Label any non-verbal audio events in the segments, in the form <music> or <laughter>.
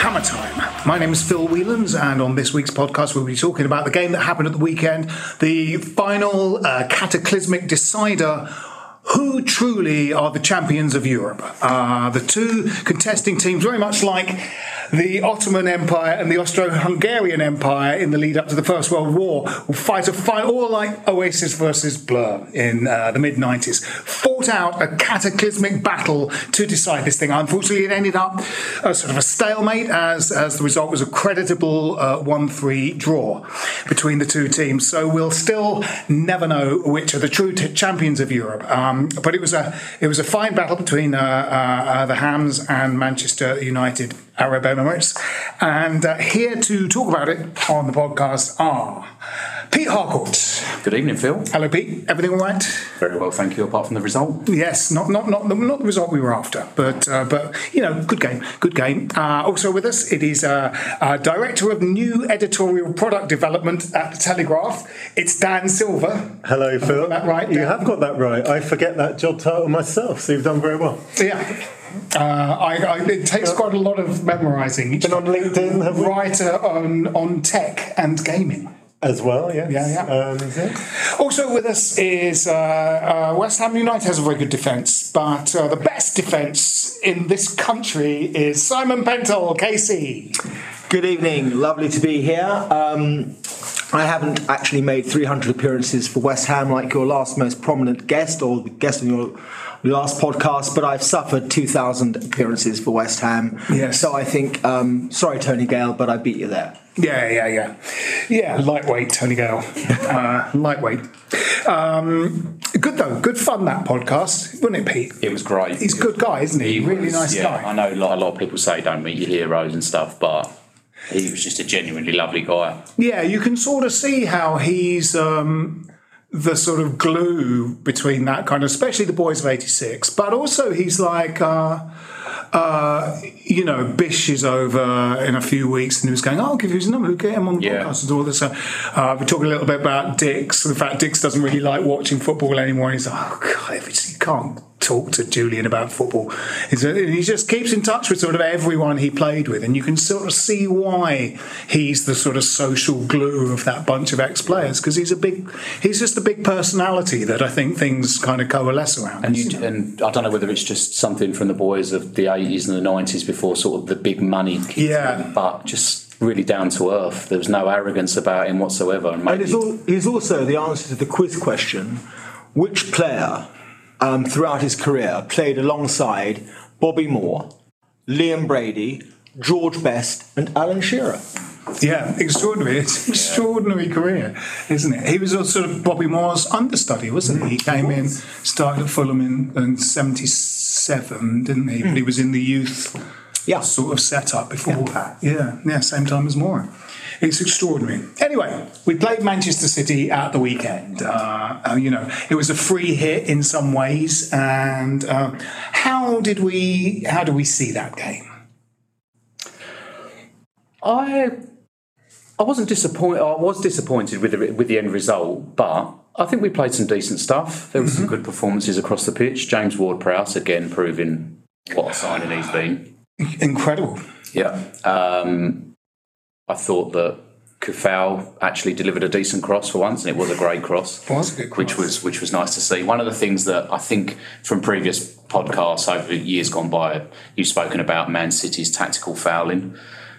Hammer Time. My name is Phil Whelans, and on this week's podcast, we'll be talking about the game that happened at the weekend, the final uh, cataclysmic decider. Who truly are the champions of Europe? Uh, the two contesting teams, very much like the Ottoman Empire and the Austro-Hungarian Empire in the lead up to the First World War, will fight a fight, all like Oasis versus Blur in uh, the mid 90s. Fought out a cataclysmic battle to decide this thing. Unfortunately, it ended up a sort of a stalemate as, as the result was a creditable uh, 1 3 draw between the two teams. So we'll still never know which are the true t- champions of Europe. Um, but it was a it was a fine battle between uh, uh, uh, the Hams and Manchester United Arab Emirates. And uh, here to talk about it on the podcast are Pete Harcourt. Good evening, Phil. Hello, Pete. Everything all right? Very well, thank you. Apart from the result, Yes, not not not the, not the result we were after, but uh, but you know, good game, good game. Uh, also with us, it is uh, uh, director of new editorial product development at the Telegraph. It's Dan Silver. Hello, Phil. that right, You have got that right. I forget that job title myself, so you've done very well. Yeah. Uh, I, I, it takes quite a lot of memorising. Been on LinkedIn, have we? Writer on on tech and gaming. As well, yes. Yeah, yeah. Um, yeah. Also with us is uh, uh, West Ham United has a very good defence, but uh, the best defence in this country is Simon Pentol, KC. Good evening. Lovely to be here. Um, I haven't actually made 300 appearances for West Ham like your last most prominent guest or the guest on your last podcast, but I've suffered 2,000 appearances for West Ham. Yes. So I think, um, sorry, Tony Gale, but I beat you there. Yeah, yeah, yeah. Yeah, lightweight, Tony Gale. <laughs> Uh, lightweight. Um, good though, good fun that podcast, wasn't it, Pete? it was great. He's a good guy, isn't he? really was- nice yeah, guy. I know a lot, a lot of people say don't meet your heroes and stuff, but he was just a genuinely lovely guy. Yeah, you can sort of see how he's um, the sort of glue between that kind of, especially the boys of '86. But also, he's like, uh, uh, you know, Bish is over in a few weeks, and he was going, oh, "I'll give you his number, We'll get him on the Yeah. podcast and all this." Uh, uh, we're talking a little bit about Dicks. The fact Dicks doesn't really like watching football anymore. And he's like, "Oh God, if you can't." Talk to Julian about football. He's a- He just keeps in touch with sort of everyone he played with, and you can sort of see why he's the sort of social glue of that bunch of ex-players because he's a big, he's just a big personality that I think things kind of coalesce around. And you, and I don't know whether it's just something from the boys of the eighties and the nineties before sort of the big money. kicked Yeah. in, but just really down to earth. There was no arrogance about him whatsoever. And And maybe, it's, al- it's also the answer to the quiz question which player um, throughout his career played alongside Bobby Moore, Liam Brady, George Best, and Alan Shearer? Yeah, extraordinary. It's an extraordinary career, isn't it? He was also sort of Bobby Moore's understudy, wasn't he? He came in, started at Fulham in, in 77, didn't he? But he was in the youth Yeah. sort of setup before that. Yeah, yeah, same time as Moore. It's extraordinary. Anyway, we played Manchester City at the weekend. Uh, uh, you know, it was a free hit in some ways. And uh, how did we how do we see that game? I I wasn't disappointed. I was disappointed with the with the end result, but I think we played some decent stuff. There were some good performances across the pitch. James Ward-Prowse again proving what a signing he's been. Incredible. Yeah. Um, I thought that Coufal actually delivered a decent cross for once, and it was a great cross. Was a good Which was which was nice to see. One of the things that I think from previous podcasts over years gone by, you've spoken about Man City's tactical fouling.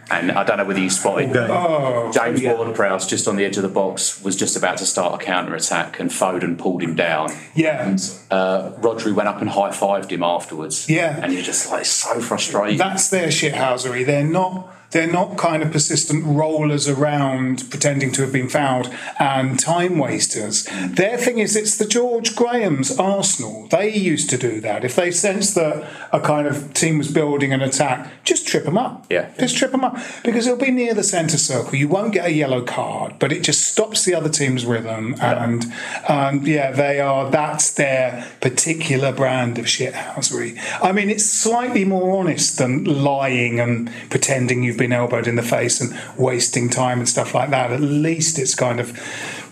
And I don't know whether you spotted Oh, James Ward-Prowse just on the edge of the box was just about to start a counter attack, and Foden pulled him down. Yeah. Uh, Rodri went up and high fived him afterwards. Yeah. and you're just like so frustrated. That's their shithousery. They're not. They're not kind of persistent rollers around pretending to have been fouled and time wasters. Their thing is, it's the George Graham's Arsenal. They used to do that. If they sensed that a kind of team was building an attack, just trip them up. Yeah. Just trip them up because it'll be near the centre circle. You won't get a yellow card, but it just stops the other team's rhythm. And and yeah, they are. That's their particular brand of shithousery. I mean, it's slightly more honest than lying and pretending you've been elbowed in the face and wasting time and stuff like that. At least it's kind of.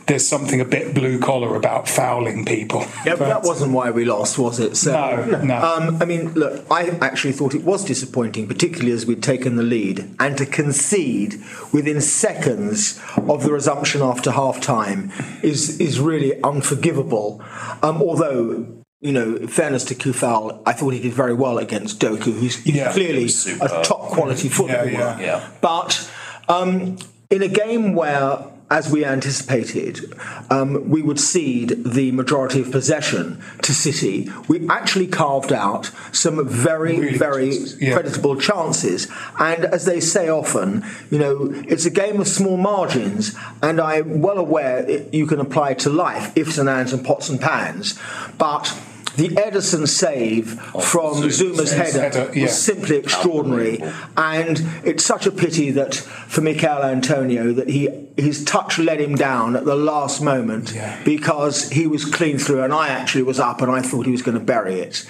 There's something a bit blue collar about fouling people. Yeah, but that wasn't why we lost, was it? So, No, no. Um, I mean, look, I actually thought it was disappointing, particularly as we'd taken the lead, and to concede within seconds of the resumption after half time is is really unforgivable. Um, although. You know, fairness to Coufal, I thought he did very well against Doku, who's Yeah. clearly a top quality footballer. yeah. Yeah. But um, in a game where, as we anticipated, um, we would cede the majority of possession to City, we actually carved out some very, Really very yeah. creditable chances. And as they say often, you know, it's a game of small margins, and I'm well aware it, you can apply it to life, ifs and ands and pots and pans. But the Ederson save from Zouma's Zouma's header, header, yeah. simply extraordinary. And it's such a pity that for Mikel Antonio that he his touch let him down at the last moment Yeah. because he was clean through and I actually was up and I thought he was going to bury it.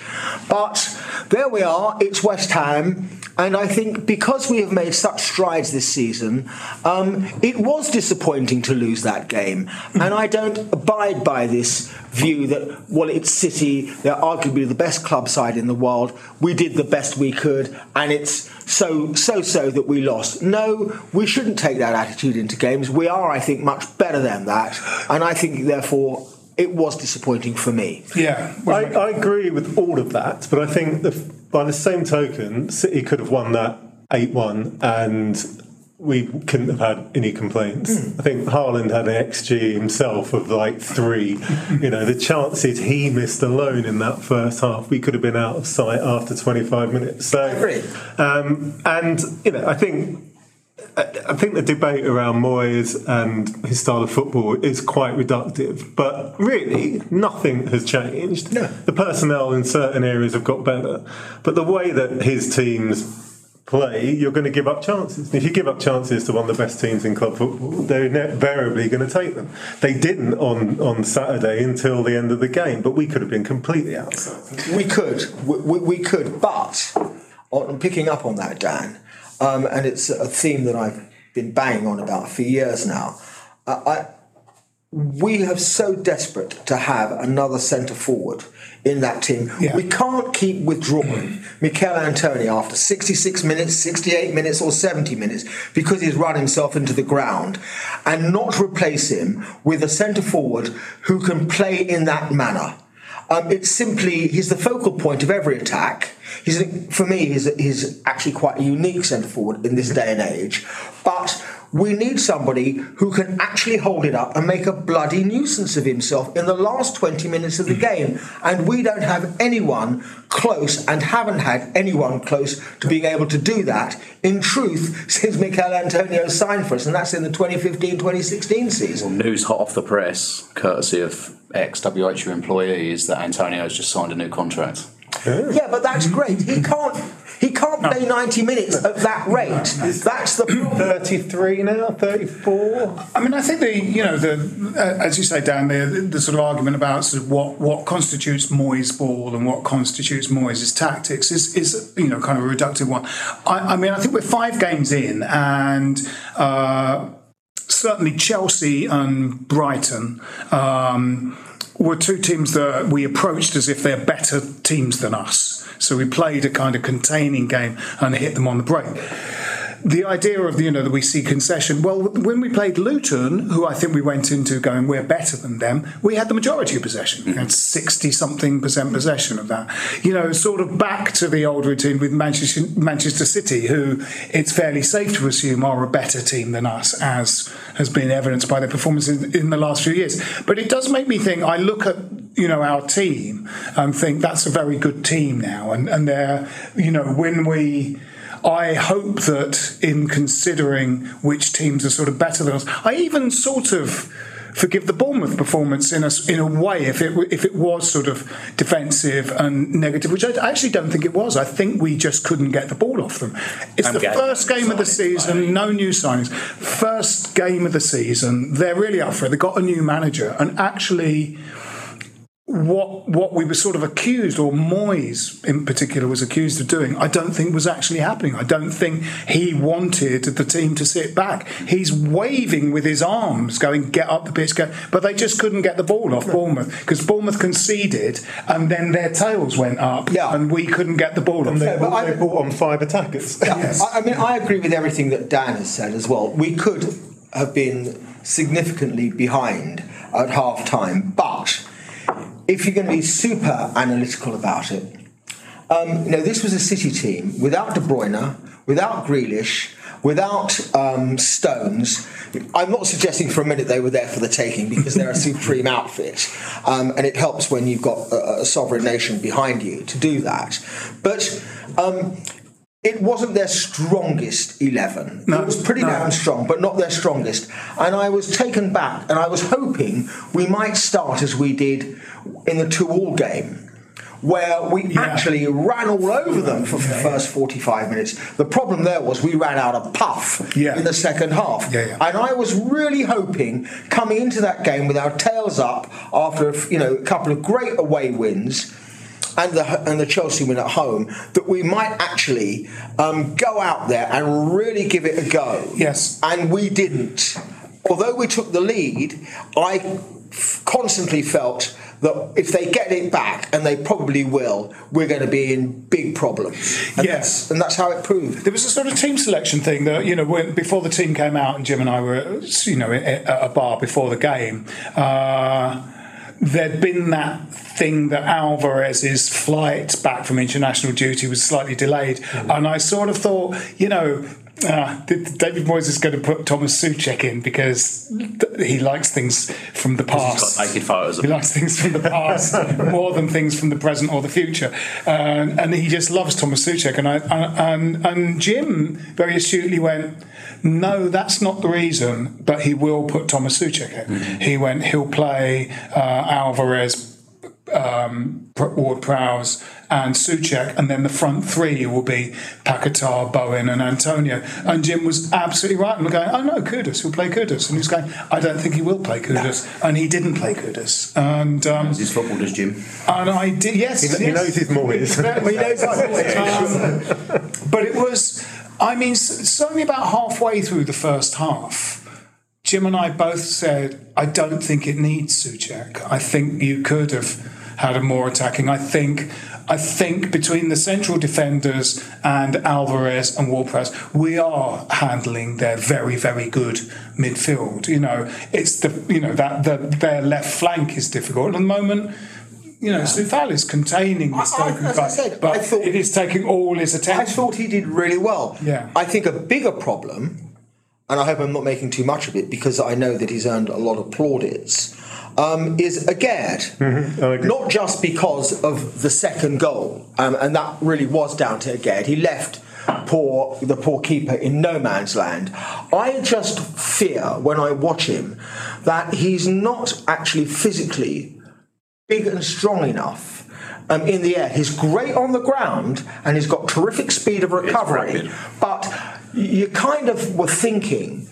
But there we are, it's West Ham. And I think because we have made such strides this season, um, it was disappointing to lose that game. And I don't abide by this view that, well, it's City, they're arguably the best club side in the world. We did the best we could, and it's so so so that we lost. No, we shouldn't take that attitude into games. We are, I think, much better than that, and I think therefore it was disappointing for me. Yeah. I, I agree with all of that, but I think the, by the same token, City could have won that 8 1 and we couldn't have had any complaints. I think Haaland had an XG himself of like three. you know, the chances he missed alone in that first half, we could have been out of sight after 25 minutes. So, agree. Um, and, you know, I think I I think the debate around Moyes and his style of football is quite reductive, but really nothing has changed. No. The personnel in certain areas have got better, but the way that his teams play, you're going to give up chances. If you give up chances to one of the best teams in club football, they're invariably going to take them. They didn't on, on Saturday until the end of the game, but we could have been completely outside. We could, we, we, we could, but on picking up on that, Dan, um, and it's a theme that I've been banging on about for years now. Uh, I, we have so desperate to have another centre forward in that team. Yeah. We can't keep withdrawing Mikel Antonio after 66 minutes, 68 minutes, or 70 minutes because he's run himself into the ground and not replace him with a centre forward who can play in that manner. Um, it's simply he's the focal point of every attack. He's for me he's, he's actually quite a unique centre forward in this day and age. But we need somebody who can actually hold it up and make a bloody nuisance of himself in the last 20 minutes of the <clears throat> game. And we don't have anyone close and haven't had anyone close to being able to do that in truth <laughs> since Mikel Antonio signed for us, and that's in the 2015 2016 season. News hot off the press, courtesy of ex WHU employees, that Antonio has just signed a new contract. Yeah, but that's great. He can't. He can't play 90 minutes at that rate. That's the problem. 33 now, 34. I mean, I think the you know the uh, as you say, Dan, the, the sort of argument about sort of what what constitutes Moyes' ball and what constitutes Moyes' tactics is is you know kind of a reductive one. I, I mean, I think we're five games in, and. Uh, certainly, Chelsea and Brighton um, were two teams that we approached as if they're better teams than us. So we played a kind of containing game and hit them on the break the idea of you know that we see concession. Well, when we played Luton, who I think we went into going we're better than them, we had the majority of possession. We had sixty something percent possession of that. You know, sort of back to the old routine with Manchester, Manchester City, who it's fairly safe to assume are a better team than us, as has been evidenced by their performances in, in the last few years. But it does make me think. I look at you know our team and think that's a very good team now, and and they're you know when we I hope that in considering which teams are sort of better than us, I even sort of forgive the Bournemouth performance in a, in a way if it if it was sort of defensive and negative, which I actually don't think it was. I think we just couldn't get the ball off them. It's And the first game of the season, no new signings. First game of the season, they're really up for it. They got a new manager, and actually what what we were sort of accused, or Moyes in particular was accused of doing, I don't think was actually happening. I don't think he wanted the team to sit back. He's waving with his arms, going get up the pitch, go, but they just couldn't get the ball off Bournemouth because Bournemouth conceded, and then their tails went up, and we couldn't get the ball off. And they, brought, they brought on five attackers. Yeah, I, I mean, I agree with everything that Dan has said as well. We could have been significantly behind at half time, but if you're going to be super analytical about it, um, you know, this was a City team without De Bruyne, without Grealish, without um, Stones. I'm not suggesting for a minute they were there for the taking because they're a <laughs> supreme outfit, um, and it helps when you've got a, a sovereign nation behind you to do that. But um, it wasn't their strongest 11. No, it was pretty damn strong, but not their strongest. And I was taken back, and I was hoping we might start as we did in the two all game. Where we actually ran all over them for the first 45 minutes. The problem there was we ran out of puff in the second half. And I was really hoping coming into that game with our tails up after you know a couple of great away wins and the and the Chelsea win at home that we might actually um, go out there and really give it a go. Yes, and we didn't. Although we took the lead, I f- constantly felt that if they get it back, and they probably will, we're going to be in big problems. And yes, and that's how it proved. There was a sort of team selection thing that you know when before the team came out, and Jim and I were you know at a bar before the game. Uh, there'd been that thing that Alvarez's flight back from international duty was slightly delayed, Mm-hmm. and I sort of thought, you know. Uh, David Moyes is going to put Thomas Soucek in because he likes things from the past. He's got naked photos of He likes things from the past <laughs> more than things from the present or the future, and, and he just loves Thomas Soucek. And I and and Jim very astutely went, no, that's not the reason, but he will put Thomas Soucek in. He went, he'll play uh, Alvarez. Um, Ward Prowse and Soucek, and then the front three will be Paquetá, Bowen, and Antonio. And Jim was absolutely right. And we're going, oh no, Kudus, he'll play Kudus. And he's going, I don't think he will play Kudus. And he didn't play Kudus. And um, his football does Jim. and I did, yes. He- he yes. knows his Moyes. He knows his Moyes. <laughs> Um, but it was, I mean, certainly about halfway through the first half, Jim and I both said, I don't think it needs Soucek. I think you could have had a more attacking. I think. I think between the central defenders and Alvarez and Ward-Prowse, we are handling their very, very good midfield. You know, it's the you know that the, their left flank is difficult at the moment. You know, Coufal is containing the as I said, but it is taking all his attention. I thought he did really well. Yeah. I think a bigger problem, and I hope I'm not making too much of it because I know that he's earned a lot of plaudits, um, is Aguerd. Not just because of the second goal, um, and that really was down to Aguerd. He left poor the poor keeper in no man's land. I just fear when I watch him that he's not actually physically big and strong enough um, in the air. He's great on the ground and he's got terrific speed of recovery. But you kind of were thinking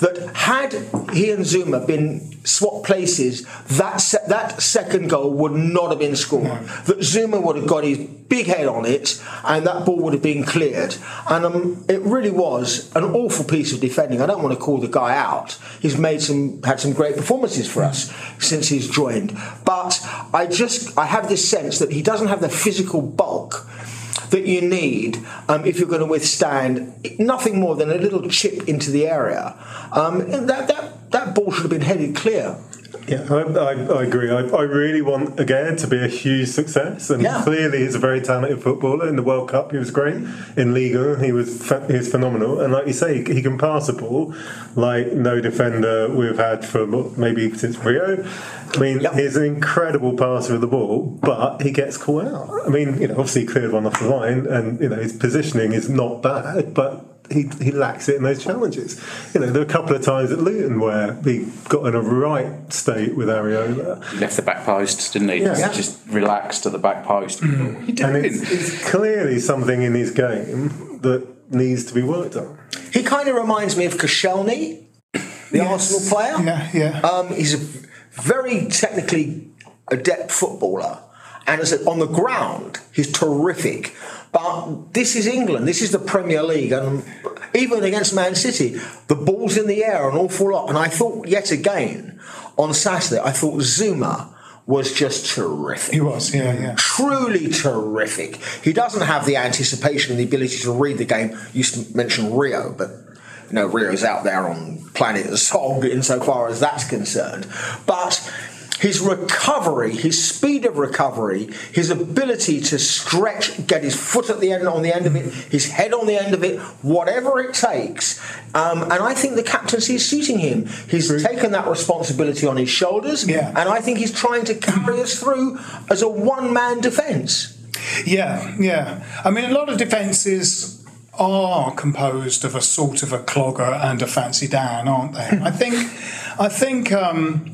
that had he and Zouma been swapped places, that se- that second goal would not have been scored. That Zouma would have got his big head on it, and that ball would have been cleared. And um, it really was an awful piece of defending. I don't want to call the guy out. He's made some had some great performances for us since he's joined, but I just I have this sense that he doesn't have the physical bulk that you need um, if you're going to withstand nothing more than a little chip into the area. Um, that, that, that ball should have been headed clear. Yeah, I, I, I agree. I, I really want Aguerd to be a huge success, and Yeah. clearly he's a very talented footballer. In the World Cup, he was great. In Liga, he was he was phenomenal. And like you say, he can pass a ball like no defender we've had for maybe since Rio. I mean, he's an incredible passer of the ball, but he gets caught out. I mean, you know, obviously he cleared one off the line, and you know his positioning is not bad, but he, he lacks it in those challenges. You know, there were a couple of times at Luton where he got in a right state with Areola. He left the back post, didn't he? Yeah. Just relaxed at the back post. He did And it's, it's clearly something in his game that needs to be worked on. He kind of reminds me of Koscielny, the Arsenal player. Yeah, yeah. Um, he's a very technically adept footballer, and as I said, on the ground, he's terrific. But this is England. This is the Premier League, and even against Man City, the ball's in the air an awful lot. And I thought yet again on Saturday, I thought Zouma was just terrific. He was, yeah, yeah. Truly terrific. He doesn't have the anticipation and the ability to read the game. You mentioned Rio, but you know Rio's out there on planet Zog insofar as that's concerned. But his recovery, his speed of recovery, his ability to stretch, get his foot at the end on the end of it, his head on the end of it, whatever it takes. Um, and I think the captaincy is suiting him. He's taken that responsibility on his shoulders, Yeah. and I think he's trying to carry us through as a one-man defence. Yeah, yeah. I mean, a lot of defences are composed of a sort of a clogger and a fancy Dan, aren't they? I think, I think, um,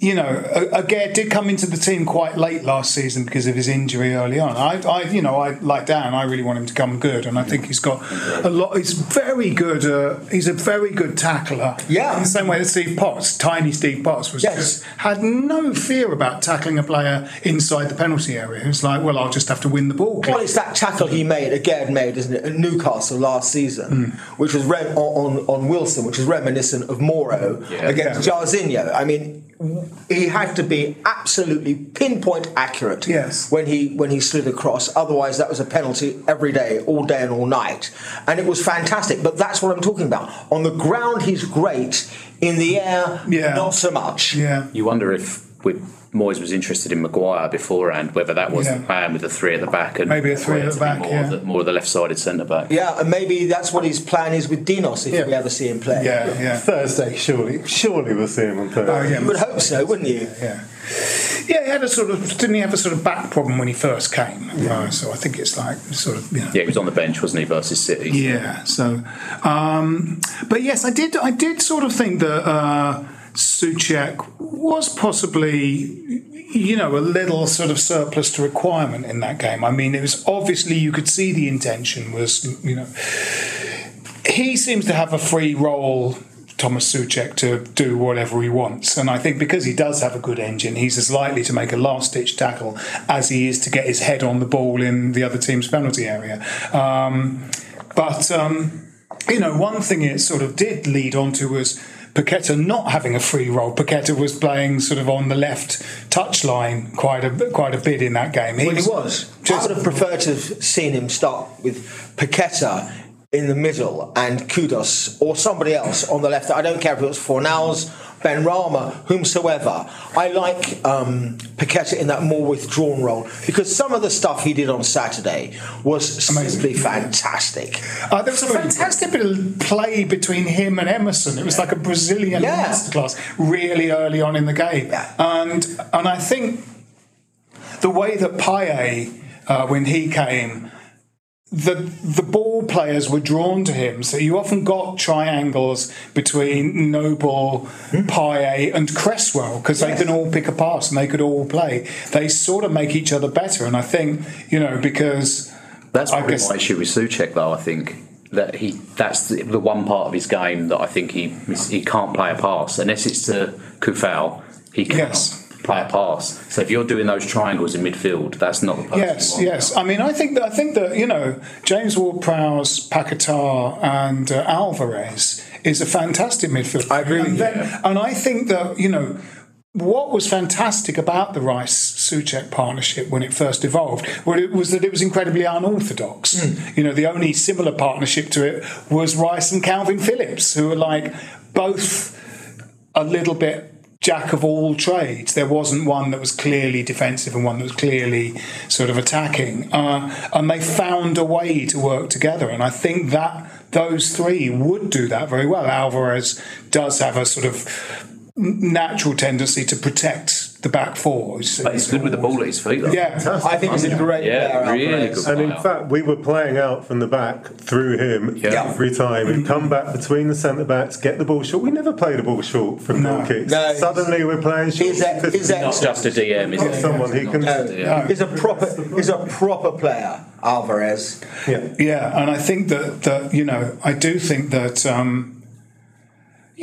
you know, Aguerd did come into the team quite late last season because of his injury early on. I, I, you know, I like Dan. I really want him to come good, and I think he's got a lot. He's very good. Uh, he's a very good tackler. Yeah. in the same way that Steve Potts, tiny Steve Potts, was Yes. just had no fear about tackling a player inside the penalty area. It's like, well, I'll just have to win the ball. Well, it's that tackle he made, again made, isn't it, at Newcastle last season, Hmm. which was re- on, on on Wilson, which is reminiscent of Moore Yeah. against Jairzinho. I mean, he had to be absolutely pinpoint accurate Yes. when he when he slid across. Otherwise, that was a penalty every day, all day and all night, and it was fantastic. But that's what I'm talking about. On the ground, he's great. In the air, Yeah. not so much. Yeah. You wonder if with Moyes was interested in Maguire beforehand, whether that was Yeah. the plan with the three at the back and Maybe a three at the back, more, yeah. of the, more of the left-sided centre back. Yeah, and maybe that's what his plan is with Dinos if Yeah. we ever see him play. Yeah, yeah. Thursday, surely, surely we'll see him on Thursday. Oh, yeah. You would hope so, wouldn't you? Yeah. Yeah, he had a sort of didn't he have a sort of back problem when he first came? Uh, so I think it's like sort of you know. Yeah, he was on the bench, wasn't he, versus City? Yeah. So, um, but yes, I did. I did sort of think that uh, Soucek was possibly, you know, a little sort of surplus to requirement in that game. I mean, it was obviously you could see the intention was, you know, he seems to have a free role. Thomas Soucek to do whatever he wants, and I think because he does have a good engine, he's as likely to make a last-ditch tackle as he is to get his head on the ball in the other team's penalty area. Um, but um, you know, one thing it sort of did lead on to was Paqueta not having a free role. Paqueta was playing sort of on the left touchline quite a quite a bit in that game. Well, he was. I would have preferred to have seen him start with Paqueta in the middle and Kudus or somebody else on the left. I don't care if it was Fornals, Benrahma, whomsoever. I like um, Paqueta in that more withdrawn role because some of the stuff he did on Saturday was simply fantastic. Uh, there was a fantastic bit of play between him and Emerson. It was like a Brazilian Yeah. masterclass really early on in the game, Yeah. and and I think the way that Payet, uh, when he came, the the ball players were drawn to him. So you often got triangles between Noble, hmm. Payet, and Cresswell because they can all pick a pass and they could all play. They sort of make each other better, and I think you know because That's I guess- my issue with Soucek, though. I think that he that's the, the one part of his game that I think he he can't play a pass unless it's to Coufal. He can't Yes. Play a pass. So if you're doing those triangles in midfield, that's not the person. Yes, yes. I mean, I think that I think that you know James Ward-Prowse, Paquetá, and uh, Alvarez is a fantastic midfield. I agree, and, then- and I think that you know what was fantastic about the Rice Soucek partnership when it first evolved well, it was that it was incredibly unorthodox. You know, the only similar partnership to it was Rice and Calvin Phillips, who were like both a little bit jack of all trades. There wasn't one that was clearly defensive and one that was clearly sort of attacking. Uh, and they found a way to work together. And I think that those three would do that very well. Alvarez does have a sort of natural tendency to protect the back four. But he's good with the ball at his feet. Though. Yeah, I think he's a great Yeah, player. really Alvarez. good. And in fact, we were playing out from the back through him Yeah. every time. We'd come back between the centre backs, get the ball short. We never played a ball short from No. goal kicks. No. Suddenly we're playing short. He's a- because he's a- Not just a DM, is Not it? someone he can. No, Yeah. he's a proper he's a proper player, Alvarez. Yeah. Yeah, and I think that that you know, I do think that um,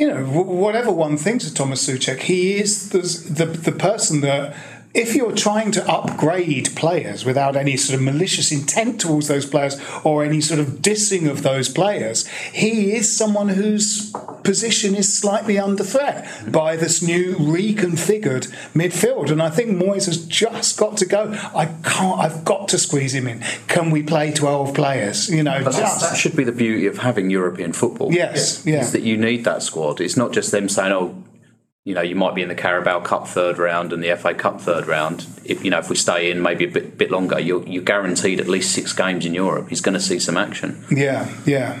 you know, whatever one thinks of Thomas Soucek, he is the the, the person that. If you're trying to upgrade players without any sort of malicious intent towards those players or any sort of dissing of those players, he is someone whose position is slightly under threat by this new reconfigured midfield. And I think Moyes has just got to go. I can't. I've got to squeeze him in. Can we play twelve players? You know, that should be the beauty of having European football. Yes, yeah. Is that you need that squad. It's not just them saying, "Oh, you know, you might be in the Carabao Cup third round and the FA Cup third round. If you know, if we stay in maybe a bit bit longer, you're you're guaranteed at least six games in Europe. He's going to see some action. yeah, yeah.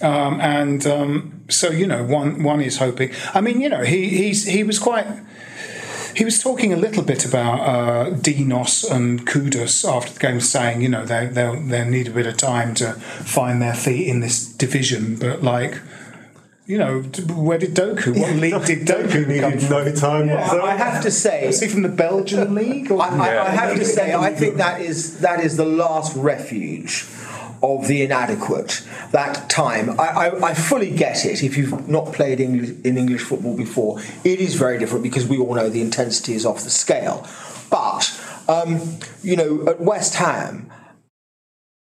Um, and um, so you know, one one is hoping. I mean, you know, he he's he was quite. He was talking a little bit about uh, Dinos and Kudus after the game, saying, you know, they they they need a bit of time to find their feet in this division. But like, you know, where did Doku? What league did <laughs> Doku come needed no time I have to say, Is he from the Belgian league? Or I, I, I have to say, I think that is that is the last refuge of the inadequate. That time, I, I, I fully get it. If you've not played English, in English football before, it is very different because we all know the intensity is off the scale. But um, you know, at West Ham,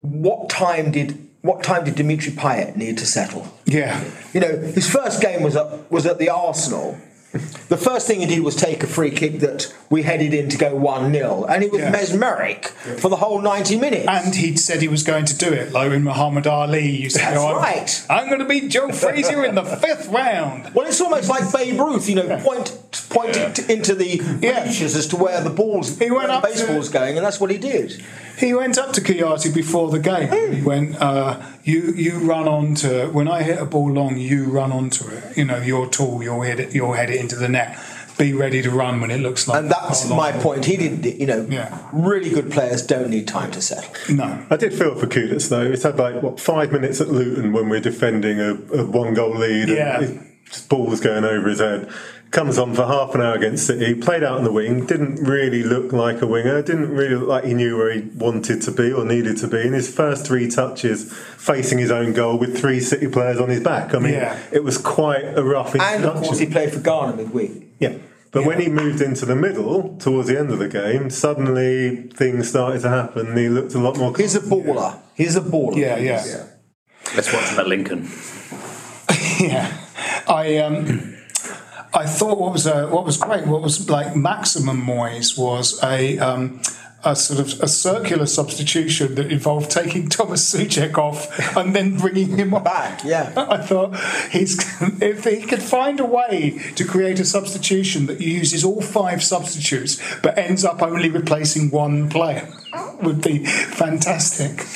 what time did what time did Dimitri Payet need to settle? yeah, You know, his first game was at, was at the Arsenal. The first thing he did was take a free kick that we headed in to go 1 0, and it was Yes. mesmeric for the whole 90 minutes. and he'd said he was going to do it, like when Muhammad Ali used to That's go, I'm, right. I'm going to beat Joe Frazier in the fifth round. well, it's almost like Babe Ruth, you know, point pointing t- into the Yeah. as to where the ball's He went up the to- baseball's going, and that's what he did. He went up to Kouyate before the game. Hmm. He went, uh, "You you run onto it. when I hit a ball long, you run onto it. You know you're tall, you'll hit it, you'll head it into the net. Be ready to run when it looks like." And that's a my ball." point. He didn't, you know, Yeah. really good players don't need time to settle. No, I did feel for Kudus though. It's had like what five minutes at Luton when we're defending a, a one goal lead. Yeah. And his ball was going over his head. Comes on for half an hour against City, played out on the wing, didn't really look like a winger, didn't really look like he knew where he wanted to be or needed to be. In his first three touches, facing his own goal with three City players on his back. I mean, Yeah. it was quite a rough introduction. And introduction. of course, he played for Ghana midweek. Yeah. But when he moved into the middle towards the end of the game, suddenly things started to happen. He looked a lot more. He's a baller. He's a baller. Yeah, yeah. Let's watch him at Lincoln. <laughs> yeah, I um, I thought what was uh, what was great, what was like maximum Moyes was a um, a sort of a circular substitution that involved taking <laughs> Thomas Soucek off and then bringing him back. Yeah, I thought he's if he could find a way to create a substitution that uses all five substitutes but ends up only replacing one player would be fantastic.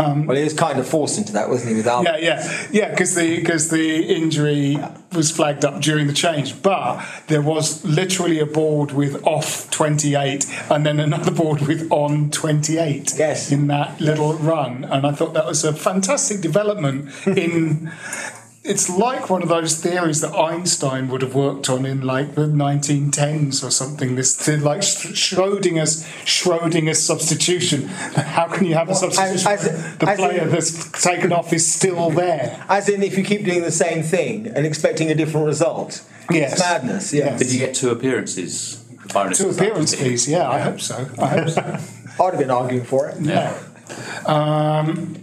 Um, well, he was kind of forced into that, wasn't he? With Albert? yeah, yeah, yeah, because the because the injury was flagged up during the change, but there was literally a board with off twenty eight, and then another <laughs> board with on twenty eight. Yes, in that little run, and I thought that was a fantastic development in. <laughs> It's like one of those theories that Einstein would have worked on in like the 1910s or something. This th- like Sch- Schrodinger's Schrodinger's substitution. How can you have a substitution? as- where the as in- player that's taken off is still there. As in, if you keep doing the same thing and expecting a different result, Yes. it's madness. Yeah. Did you get two appearances? Two appearances, that, appearance did you? fees, yeah, I hope so. I hope so. <laughs> I'd have been arguing for it. Yeah. Um,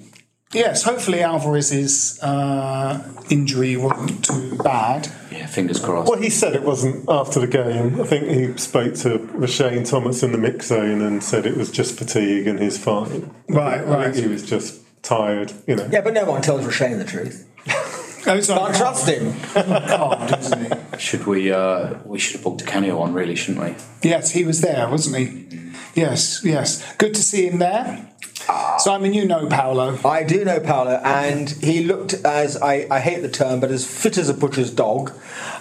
yes, hopefully Alvarez's uh, injury wasn't too bad. Yeah, fingers crossed. Well, he said it wasn't after the game. I think he spoke to Rashane Thomas in the mix zone and said it was just fatigue and he's fine. Right, I right. think he was just tired, you know. Yeah, but no one tells Rashane the truth. <laughs> Oh, it's Can't trust him. Calmed, isn't he? Should we? Uh, we should have booked a cameo on, really, shouldn't we? Yes, he was there, wasn't he? Yes, yes. Good to see him there. Simon, you know Paolo. I do know Paolo, and he looked as I, I hate the term, but as fit as a butcher's dog.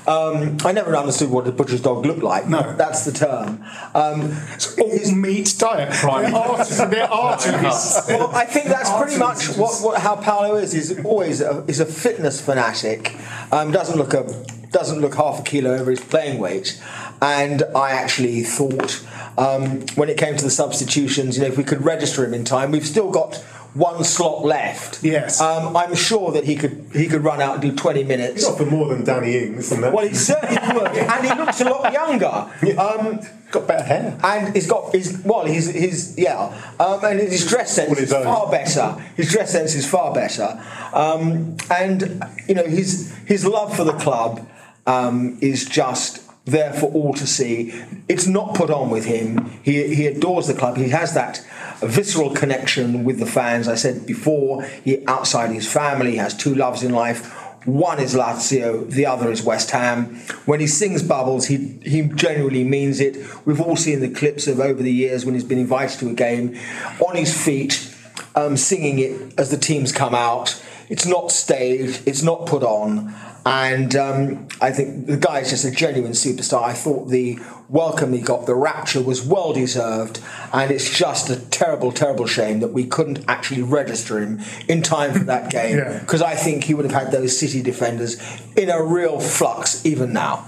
Um, I never understood what a butcher's dog looked like. No, that's the term. Um, all meat diet. They're arteries. They're <laughs> arteries. well, I think that's pretty much what, what how Paolo is. He's always a, he's a fitness fanatic. Um, doesn't look a doesn't look half a kilo over his playing weight. And I actually thought um, when it came to the substitutions, you know, if we could register him in time, we've still got one slot left. Yes. Um, I'm sure that he could he could run out and do 20 minutes. Not for more than Danny Ings and that. Well, he certainly would, <laughs> and he looks a lot younger. Um, got better hair, and he's got his well, he's his yeah, um, and his dress sense is far better. His dress sense is far better, um, and you know his his love for the club um, is just there for all to see. It's not put on with him. He he adores the club. He has that visceral connection with the fans. I said before, he outside his family has two loves in life. One is Lazio, the other is West Ham. When he sings Bubbles, he he genuinely means it. We've all seen the clips of over the years when he's been invited to a game, on his feet, um, singing it as the teams come out. It's not staged. It's not put on. And um, I think the guy is just a genuine superstar. I thought the welcome he got, the rapture, was well deserved. And it's just a terrible, terrible shame that we couldn't actually register him in time for that <laughs> game. Yeah. Because I think he would have had those City defenders in a real flux even now.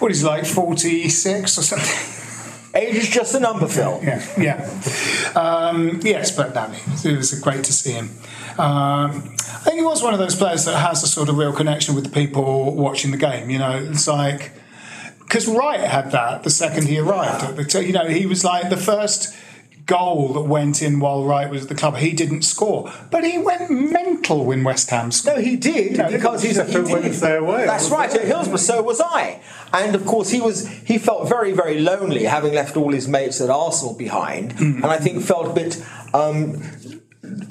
What is he like, 46 or something? Age is just a number, Phil. Yeah, yeah. Um, yes, but no, it was great to see him. Um, I think he was one of those players that has a sort of real connection with the people watching the game. You know, it's like because Wright had that the second he arrived. You know, he was like the first goal that went in while Wright was at the club. He didn't score, but he went mental when West Ham scored. No, he did You know, because he's Sheffield he. Wednesday away. That's right. At Hillsborough, so was I. And of course, he was. He felt very, very lonely, having left all his mates at Arsenal behind, and I think felt a bit. Um,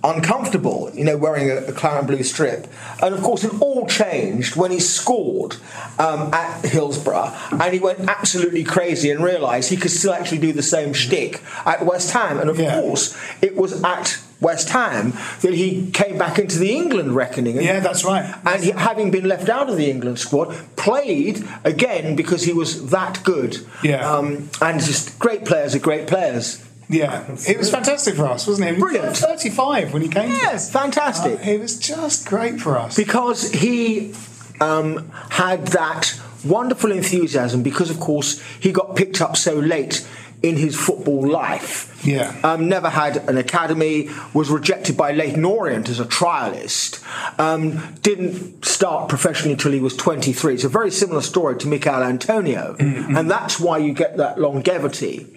uncomfortable, you know, wearing a, a claret blue strip. And of course, it all changed when he scored um, at Hillsborough and he went absolutely crazy and realised he could still actually do the same shtick at West Ham. And of course, it was at West Ham that he came back into the England reckoning. Yeah, that's right. And he, having been left out of the England squad, played again because he was that good. Yeah. Um, and just great players are great players. Yeah, it was fantastic for us, wasn't it? Brilliant. 35 when he came. Yes, fantastic. Uh, it was just great for us. because he um, had that wonderful enthusiasm because, of course, he got picked up so late in his football life. Yeah. Um, never had an academy, was rejected by Leyton Orient as a trialist, um, didn't start professionally until he was 23. It's a very similar story to Michael Antonio, Mm-hmm. and that's why you get that longevity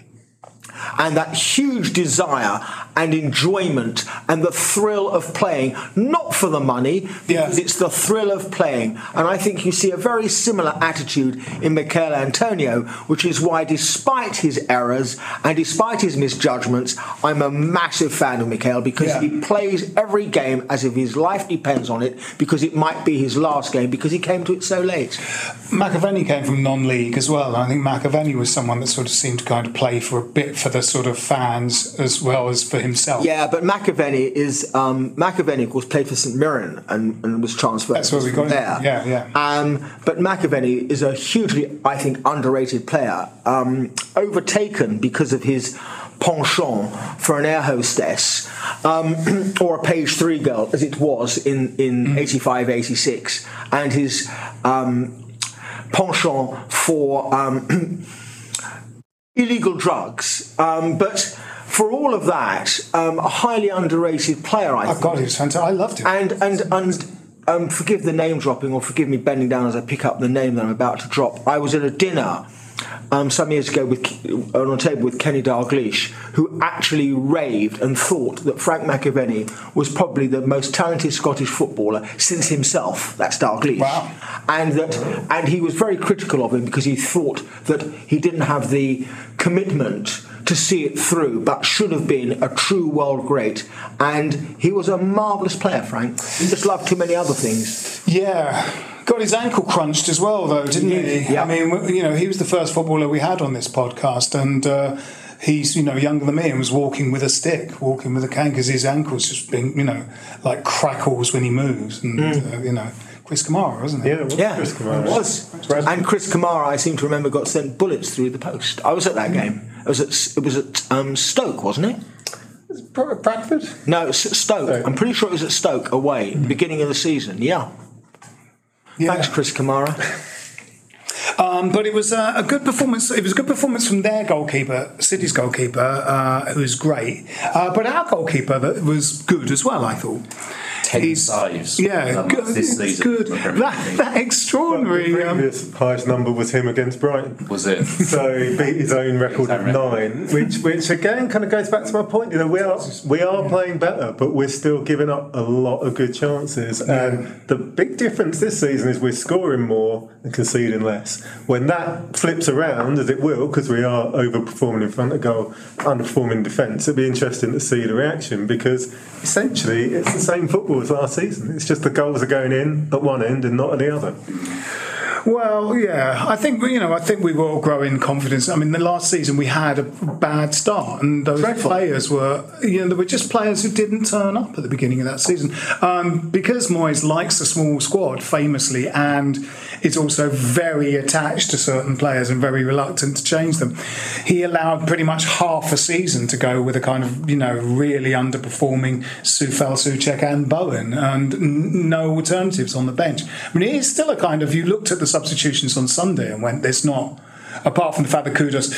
and that huge desire and enjoyment and the thrill of playing, not for the money, because it's the thrill of playing. And I think you see a very similar attitude in Michael Antonio, which is why, despite his errors and despite his misjudgments, I'm a massive fan of Michael because Yeah. he plays every game as if his life depends on it, because it might be his last game because he came to it so late. McAvenny came from non-league as well. I think McAvenny was someone that sort of seemed to kind of play for a bit for the sort of fans as well as for himself. Yeah, but McAvenny is um, McAvenny, of course, played for St Mirren and, and was transferred. That's where we got him. there. Yeah, yeah. Um, but McAvenny is a hugely, I think, underrated player, um, overtaken because of his penchant for an air hostess um, <clears throat> or a page three girl, as it was in in 85, 86, and his um, penchant for. Um, <clears throat> illegal drugs, um, but for all of that, um, a highly underrated player. I Oh think. God, he was fantastic. I loved him. And and and um, forgive the name dropping, or forgive me bending down as I pick up the name that I'm about to drop. I was at a dinner. Um, some years ago, with on a table with Kenny Dalglish, who actually raved and thought that Frank McAvenny was probably the most talented Scottish footballer since himself. That's Dalglish, Wow. and that and he was very critical of him because he thought that he didn't have the commitment to see it through, but should have been a true world great. And he was a marvellous player, Frank. He just loved too many other things. Yeah. Got his ankle crunched as well, though, didn't he? Yeah. I mean, you know, he was the first footballer we had on this podcast, and uh, he's, you know, younger than me and was walking with a stick, walking with a cane because his ankle's just been, you know, like crackles when he moves, and Mm. uh, you know, Chris Kamara, wasn't it? Yeah, it was Yeah, Chris Kamara. it was. And Chris Kamara, I seem to remember, got sent bullets through the post. I was at that game. It was at it was at um, Stoke, wasn't it? Bradford? No, it was at Stoke. I'm pretty sure it was at Stoke away, beginning of the season. Yeah. Yeah. Thanks, Chris Kamara. <laughs> Um, but it was uh, a good performance. It was a good performance from their goalkeeper, City's goalkeeper, uh, who was great. Uh, but our goalkeeper was good as well. I thought. Ten saves. Yeah, um, good. this season. good. in the Premier That, that extraordinary. The um, previous highest number was him against Brighton. Was it? So he beat his own record of nine, which which again kind of goes back to my point. You know, we are we are playing better, but we're still giving up a lot of good chances. And the big difference this season is we're scoring more and conceding less. When that flips around, as it will, because we are overperforming in front of goal, underperforming defence, it'd be interesting to see the reaction because essentially it's the same football as last season. It's just the goals are going in at one end and not at the other. Well, yeah, I think you know. I think we will grow in confidence. I mean, the last season we had a bad start, and those players were, you know, they were just players who didn't turn up at the beginning of that season. Um, because Moyes likes a small squad, famously, and is also very attached to certain players and very reluctant to change them. He allowed pretty much half a season to go with a kind of, you know, really underperforming Coufal, Soucek, and Bowen, and n- no alternatives on the bench. I mean, it is still a kind of. You looked at the substitutions on Sunday and went, "There's not." Apart from the fact that Kudus,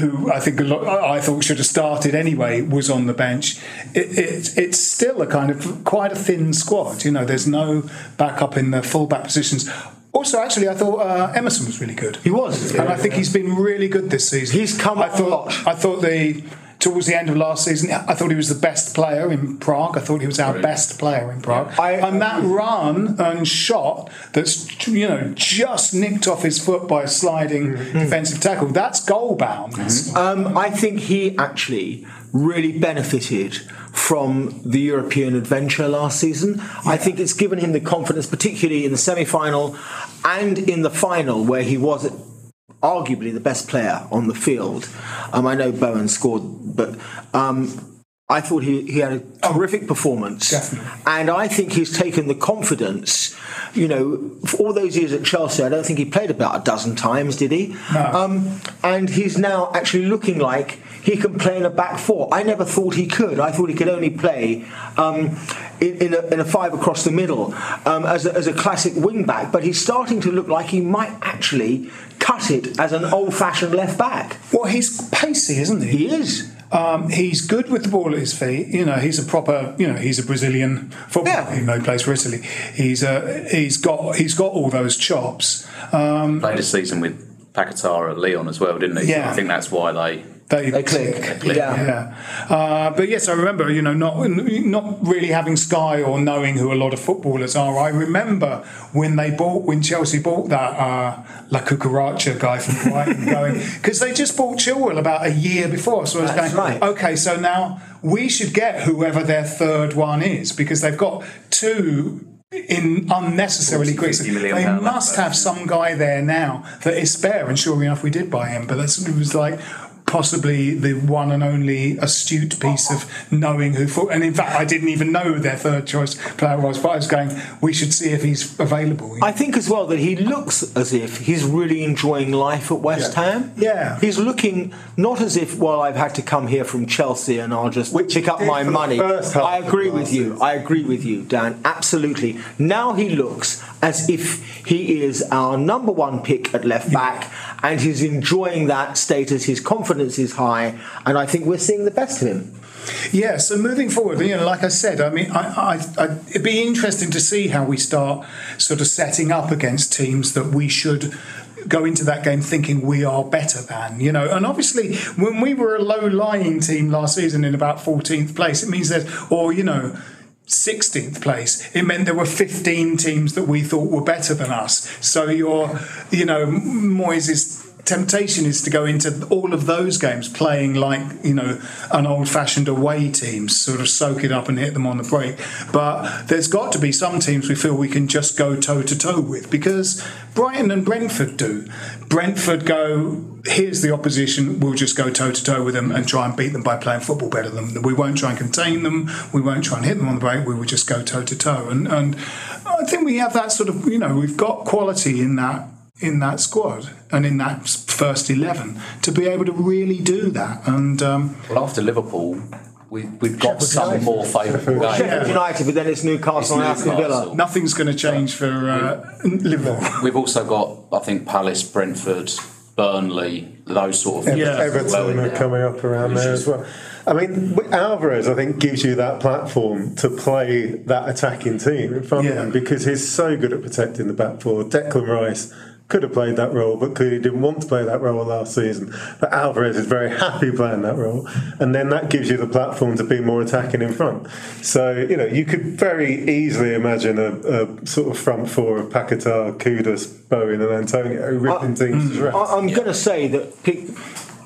who I think a lot, I thought should have started anyway, was on the bench. It, it, it's still a kind of quite a thin squad. You know, there's no backup in the fullback positions. Also, actually, I thought uh, Emerson was really good. He was, and I think he's been really good this season. He's come I thought, lot. I thought the towards the end of last season, I thought he was the best player in Prague. I thought he was our best player in Prague. and that run and shot that's you know just nicked off his foot by a sliding Mm-hmm. defensive tackle. That's goal bound. Um, I think he actually really benefited from the European adventure last season. I think it's given him the confidence, particularly in the semi final and in the final, where he was arguably the best player on the field. Um, I know Bowen scored, but. Um, I thought he, he had a terrific performance. Definitely. And I think he's taken the confidence, you know, for all those years at Chelsea, I don't think he played about a dozen times, did he? Um, and he's now actually looking like he can play in a back four. I never thought he could. I thought he could only play um, in, in, a, in, a, five across the middle um, as, a, as a classic wing back. But he's starting to look like he might actually cut it as an old-fashioned left back. Well, he's pacey, isn't he? He is. Um, he's good with the ball at his feet. You know, he's a proper. You know, he's a Brazilian footballer. Yeah. Even though he plays for Italy, he's a, he's got he's got all those chops. Um, Played a season with Paquetá at Lyon as well, didn't he? Yeah. So I think that's why they they, they click. Click. Yeah. yeah. Uh, but yes, I remember, you know, not not really having Sky or knowing who a lot of footballers are. I remember when they bought, when Chelsea bought that uh, La Cucaracha guy from Brighton <laughs> going, because they just bought Chilwell about a year before. So I was That's going, right. okay, so now we should get whoever their third one is because they've got two in unnecessarily quick. They must have some guy there now that is spare, and sure enough, we did buy him. But that's it was like possibly the one and only astute piece of knowing who fought. And in fact, I didn't even know their third choice player was, but I was going, we should see if he's available. I think as well that he looks as if he's really enjoying life at West yeah. Ham. Yeah. He's looking not as if, well, I've had to come here from Chelsea and I'll just Which pick up my money. I agree with you. I agree with you, Dan. Absolutely. Now he looks as if he is our number one pick at left back and he's enjoying that status. His confidence is high, and I think we're seeing the best of him. Yeah, so moving forward, you know, like I said, I mean, I, I, I, it'd be interesting to see how we start sort of setting up against teams that we should go into that game thinking we are better than, you know. And obviously, when we were a low lying team last season in about 14th place, it means that, or, you know, 16th place, it meant there were 15 teams that we thought were better than us. So your, you know, Moyes' temptation is to go into all of those games playing like, you know, an old fashioned away team, sort of soak it up and hit them on the break. But there's got to be some teams we feel we can just go toe to toe with because Brighton and Brentford do. Brentford go, here's the opposition, we'll just go toe to toe with them and try and beat them by playing football better than them. We won't try and contain them, we won't try and hit them on the break, we will just go toe to toe. And and I think we have that sort of, you know, we've got quality in that in that squad and in that first 11 to be able to really do that. And um, well, after Liverpool, we, we've got some United. more favourable games. Sheffield United, but then it's Newcastle and Aston Villa. Nothing's going to change for uh, Liverpool. We've also got, I think, Palace, Brentford, Burnley, those sort of. Yeah, Everton well are coming up around there as well. I mean, Alvarez, I think, gives you that platform to play that attacking team in front yeah. of him because he's so good at protecting the back four. Declan Rice could have played that role, but clearly didn't want to play that role last season. But Alvarez is very <laughs> happy playing that role, and then that gives you the platform to be more attacking in front. So you know you could very easily imagine a, a sort of front four of Paquetá, Kudus, Bowen, and Antonio ripping I, teams to shreds. I'm going to say that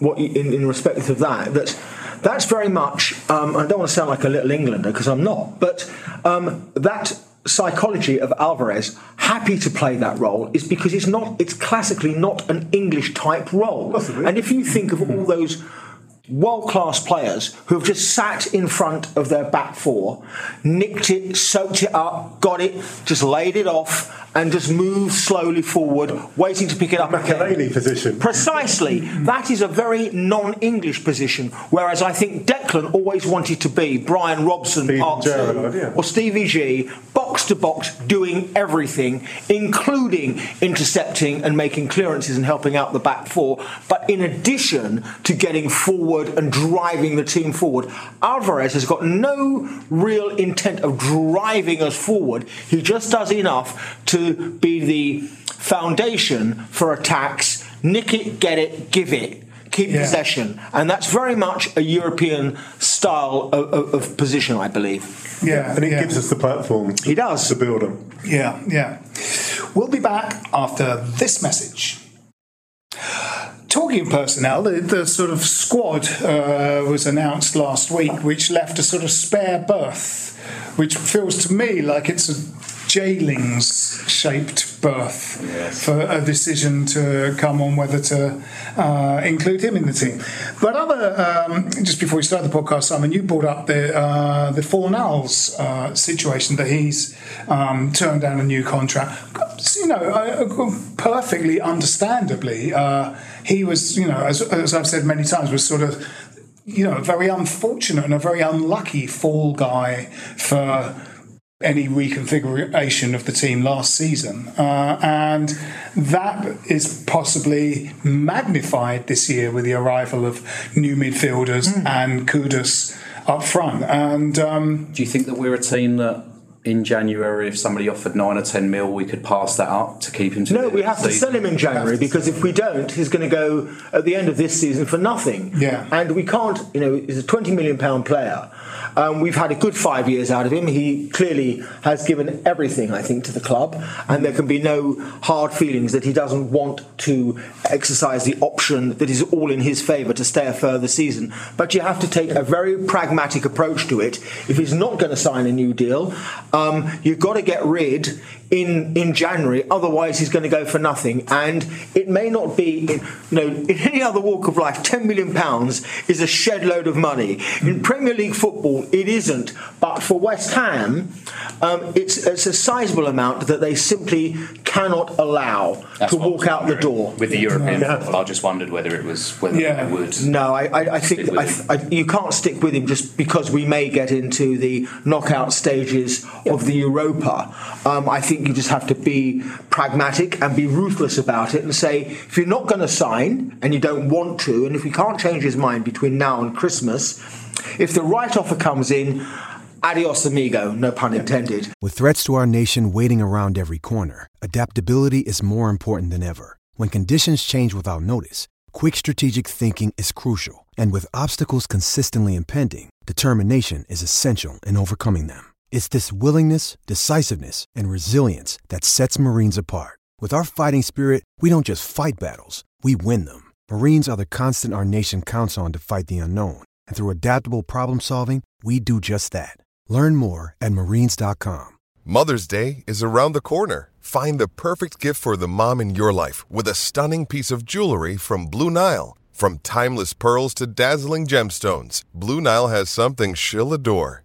what in, in respect of that that that's very much. Um, I don't want to sound like a little Englander because I'm not, but um, that psychology of Alvarez happy to play that role is because it's not it's classically not an English type role. Possibly. And if you think of all those world class players who have just sat in front of their back four, nicked it, soaked it up, got it, just laid it off, and just moved slowly forward, waiting to pick it up Makelele position. Precisely. that is a very non English position, whereas I think Declan always wanted to be Brian Robson, part yeah. or Stevie G, box to box, doing everything, including intercepting and making clearances and helping out the back four. But in addition to getting forward and driving the team forward, Alvarez has got no real intent of driving us forward. He just does enough to be the foundation for attacks. Nick it, get it, give it keep yeah. possession, and that's very much a European style of, of, of position, I believe. Yeah, and it yeah. gives us the platform. He does to build them. Yeah, yeah. We'll be back after this message. Talking of personnel, the, the sort of squad uh, was announced last week, which left a sort of spare berth, which feels to me like it's a J-Lingz shaped birth yes. for a decision to come on whether to uh, include him in the team. But other, um, just before we start the podcast, Simon, you brought up the uh, the Fornals uh, situation that he's um, turned down a new contract. You know, perfectly understandably, uh, he was, you know, as, as I've said many times, was sort of you know, a very unfortunate and a very unlucky fall guy for any reconfiguration of the team last season. Uh, and that is possibly magnified this year with the arrival of new midfielders mm. and Kudus up front. And um, do you think that we're a team that in January, if somebody offered nine or ten mil, we could pass that up to keep him. To no, we have to sell him in January because if we don't, he's going to go at the end of this season for nothing. Yeah, and we can't. You know, he's a twenty million pound player. Um, we've had a good five years out of him. He clearly has given everything, I think, to the club, and there can be no hard feelings that he doesn't want to exercise the option that is all in his favour to stay a further season. But you have to take a very pragmatic approach to it. If he's not going to sign a new deal, um, you've got to get rid in in January. Otherwise, he's going to go for nothing. And it may not be, in, you know, in any other walk of life, ten million pounds is a shed load of money. In Premier League football, it isn't. But for West Ham, um, it's it's a sizable amount that they simply cannot allow That's to walk out the door. With the European yeah. football, I just wondered whether it was whether yeah. they would. No, I, I, I think I, I, you can't stick with him just because we may get into the knockout stages yeah. of the Europa. Um, I think think you just have to be pragmatic and be ruthless about it and say, if you're not going to sign and you don't want to, and if he can't change his mind between now and Christmas, if the right offer comes in, adios amigo, no pun intended. With threats to our nation waiting around every corner, adaptability is more important than ever. When conditions change without notice, quick strategic thinking is crucial. And with obstacles consistently impending, determination is essential in overcoming them. It's this willingness, decisiveness, and resilience that sets Marines apart. With our fighting spirit, we don't just fight battles, we win them. Marines are the constant our nation counts on to fight the unknown. And through adaptable problem solving, we do just that. Learn more at marines.com. Mother's Day is around the corner. Find the perfect gift for the mom in your life with a stunning piece of jewelry from Blue Nile. From timeless pearls to dazzling gemstones, Blue Nile has something she'll adore.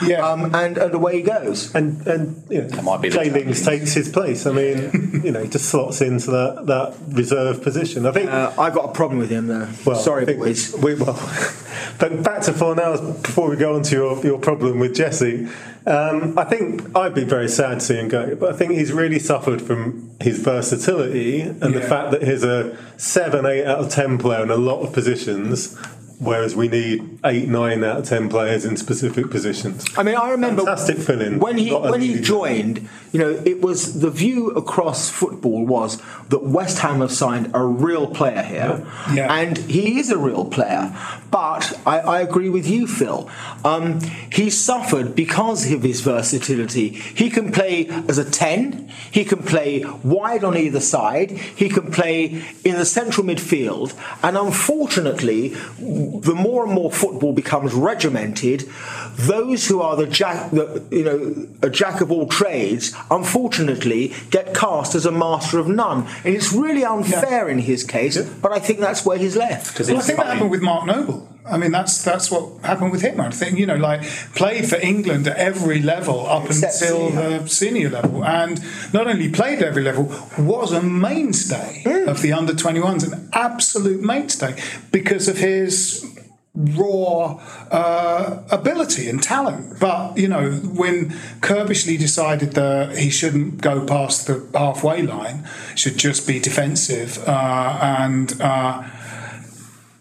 Yeah, um, and, and away he goes. And and you know, that might be J-Lingz takes his place. I mean, you know, he just slots into that, that reserve position. I think uh, I've got a problem with him there. Well, sorry, boys. We, well, <laughs> but back to Fornals before we go on to your, your problem with Jesse. Um, I think I'd be very sad to see him go, but I think he's really suffered from his versatility and yeah. the fact that he's a seven, eight out of ten player in a lot of positions whereas we need eight, nine out of ten players in specific positions. I mean, I remember fantastic filling when he when he joined. You know, it was the view across football was that West Ham have signed a real player here, yeah. And he is a real player. But I, I agree with you, Phil. Um, he suffered because of his versatility. He can play as a ten. He can play wide on either side. He can play in the central midfield, and unfortunately the more and more football becomes regimented, those who are the jack, the, you know, a jack of all trades, unfortunately, get cast as a master of none, and it's really unfair yeah. in his case. Yeah. But I think that's where he's left. Well, I think that happened with Mark Noble. I mean, that's that's what happened with him. I think you know, like played for England at every level up Except until senior. the senior level, and not only played at every level, was a mainstay mm. of the under 21s, an absolute mainstay because of his raw uh, ability and talent. But you know, when Curbishley decided that he shouldn't go past the halfway line, should just be defensive uh, and. Uh,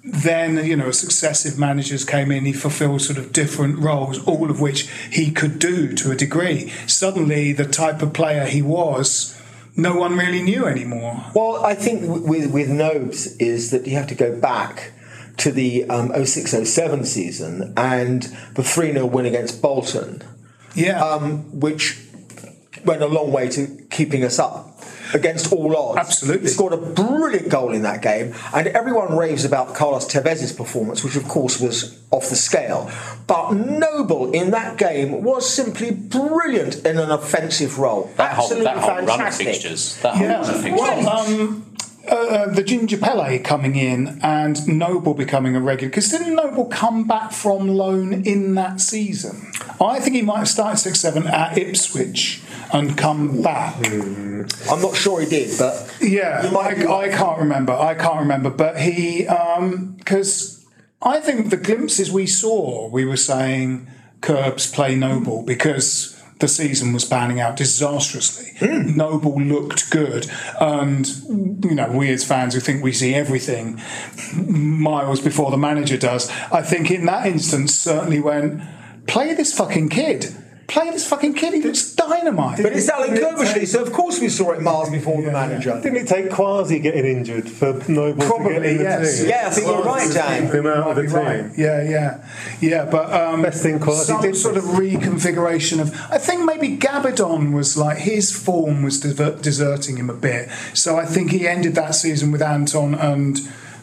then you know successive managers came in he fulfilled sort of different roles all of which he could do to a degree suddenly the type of player he was no one really knew anymore well i think with with nobes is that you have to go back to the um, 0607 season and the 3-0 win against bolton yeah um, which went a long way to keeping us up against all odds. Absolutely. He scored a brilliant goal in that game, and everyone raves about Carlos Tevez's performance, which of course was off the scale. But Noble in that game was simply brilliant in an offensive role. That Absolutely whole, that whole fantastic. run of fixtures. That whole yeah. run of fixtures. Well, um, uh, the Ginger Pele coming in and Noble becoming a regular. Because didn't Noble come back from loan in that season? I think he might have started six seven at Ipswich and come back. I'm not sure he did, but Yeah, You might be I, I can't remember. I can't remember. But he, because I think the glimpses we saw, we were saying Curbs play Noble because the season was panning out disastrously. Hmm. Noble looked good, and you know, we as fans who think we see everything miles before the manager does, I think in that instance certainly went play this fucking kid. Play this fucking kid. He looks dynamite. but it's Alan Curbishley, so of course we saw it miles before the manager. Didn't it take Quashie getting injured for Noble to get Probably in the yes. team? Yeah, I think you're right, Keep Dan. him out of the Might be team. right. Yeah, yeah, yeah. But um, Best thing Quashie some did sort of reconfiguration of. I think maybe Gabbidon was like his form was diver- deserting him a bit. So I think he ended that season with Anton and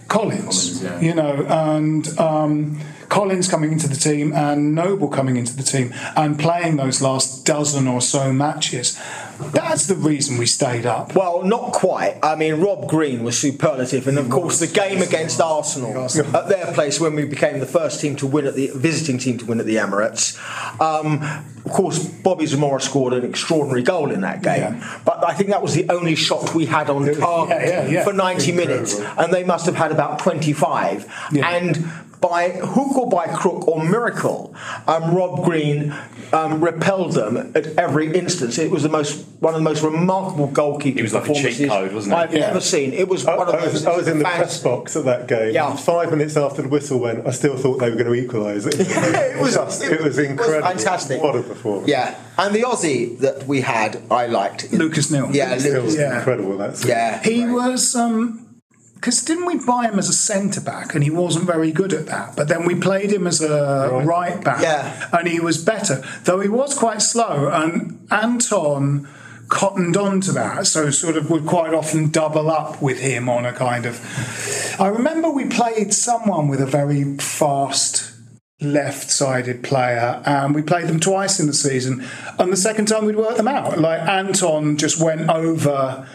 Collins. Collins, yeah. You know, and. Um, Collins coming into the team and Noble coming into the team and playing those last dozen or so matches. That's the reason we stayed up. Well, not quite. I mean, Rob Green was superlative, and of course, the game against Arsenal at their place when we became the first team to win at the visiting team to win at the Emirates. Um, of course, Bobby Zamora scored an extraordinary goal in that game, but I think that was the only shot we had on target yeah, yeah. for 90 minutes, and they must have had about 25. And by hook or by crook or miracle, um, Rob Green um, repelled them at every instance. It was the most one of the most remarkable goalkeeping He was like a cheat performances code, wasn't he? I've Yeah. ever seen. It was I, one of I those. was, I was in the fans- press box at that game. Yeah. Five minutes after the whistle went, I still thought they were going to equalise it. <laughs> it was Just- it, was incredible. fantastic. What a performance! Yeah, and the Aussie that we had, I liked. Lucas Neill. Yeah, Still Lucas. Yeah. incredible. That's Yeah, He was um because didn't we buy him as a centre back and he wasn't very good at that. But then we played him as a right, back, Yeah. and he was better, though he was quite slow. And Anton cottoned on to that, so sort of would quite often double up with him on a kind of. I remember we played someone with a very fast left-sided player, and we played them twice in the season. And the second time we'd worked them out. Like Anton just went over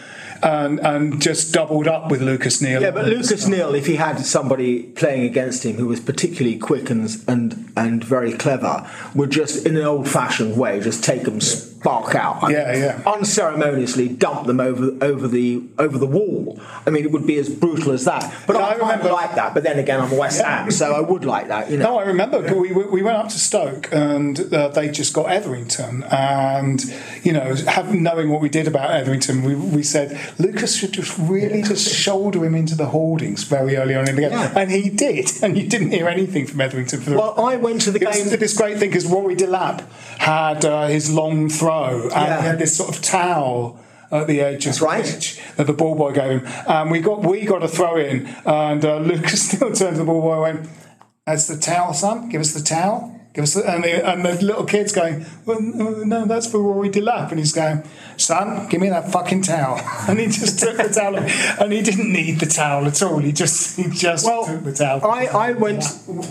and and just doubled up with Lucas Neill. Yeah, but Lucas Neill, if he had somebody playing against him who was particularly quick and and and very clever, would just in an old-fashioned way just take them spark out. I Yeah, mean, yeah. Unceremoniously dump them over over the over the wall. I mean, it would be as brutal as that. But Yeah, I, I remember- like that. But then again, I'm West Ham, so I would like that. You know. No, I remember we, we went up to Stoke and uh, they just got Etherington, and you know, have, knowing what we did about Etherington, we, we said Lucas should just really just shoulder him into the holdings very early on in the game, Yeah. and he did, <laughs> and you didn't hear anything from Etherington for the. Well, I went to the it was game. this great thing because Rory Delap had uh, his long throw, and Yeah. he had this sort of towel. At the edge of That's the right. pitch that the ball boy gave him, and we got we got a throw in, and uh, <laughs> Lucas still turned to the ball boy and went, that's the towel, son. Give us the towel. Give us the, and, the, and the little kid's going, well, no, that's for Rory Delap. And he's going, son, give me that fucking towel. <laughs> And he just took the towel, and he didn't need the towel at all. He just, he just Well, took the towel. I, I went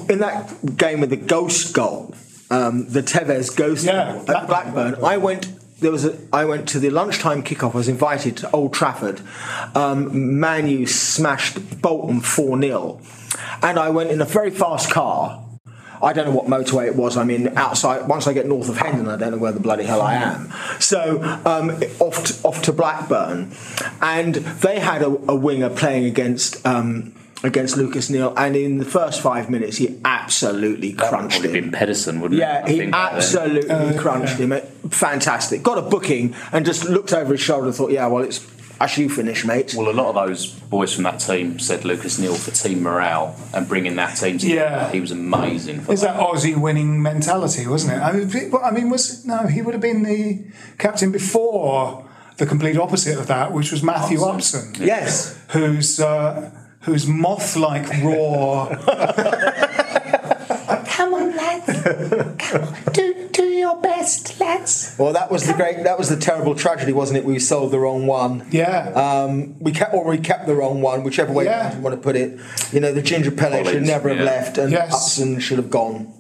in that game with the ghost goal, um, the Tevez ghost Yeah, at Blackburn. Blackburn. I went. There was a. I went to the lunchtime kickoff. I was invited to Old Trafford. Um, Man U smashed Bolton four 0 and I went in a very fast car. I don't know what motorway it was. I mean, outside. Once I get north of Hendon, I don't know where the bloody hell I am. So um, off to, off to Blackburn, and they had a, a winger playing against. Um, Against Lucas Neill, and in the first five minutes, he absolutely crunched Would have him. been Pedersen, wouldn't Yeah, it? I he think, back then. absolutely crunched him. Fantastic. Got a booking and just looked over his shoulder and thought, yeah, well, it's that's you finish, mate. Well, a lot of those boys from that team said Lucas Neill for team morale and bringing that team together. Yeah. He was amazing. For Is that Aussie winning mentality, wasn't it? I mean, I mean, was no, he would have been the captain before the complete opposite of that, which was Matthew Upson. Yes. who's. uh, whose moth-like roar. Come on, lads. Come on. Do do your best, lads. Well, that was the great. That was the terrible tragedy, wasn't it? We sold the wrong one. Yeah. Um, we kept, or we kept the wrong one, whichever way Yeah. you want to put it. You know, the Ginger Pele should Collins, never have yeah. left, and Yes. Upson should have gone.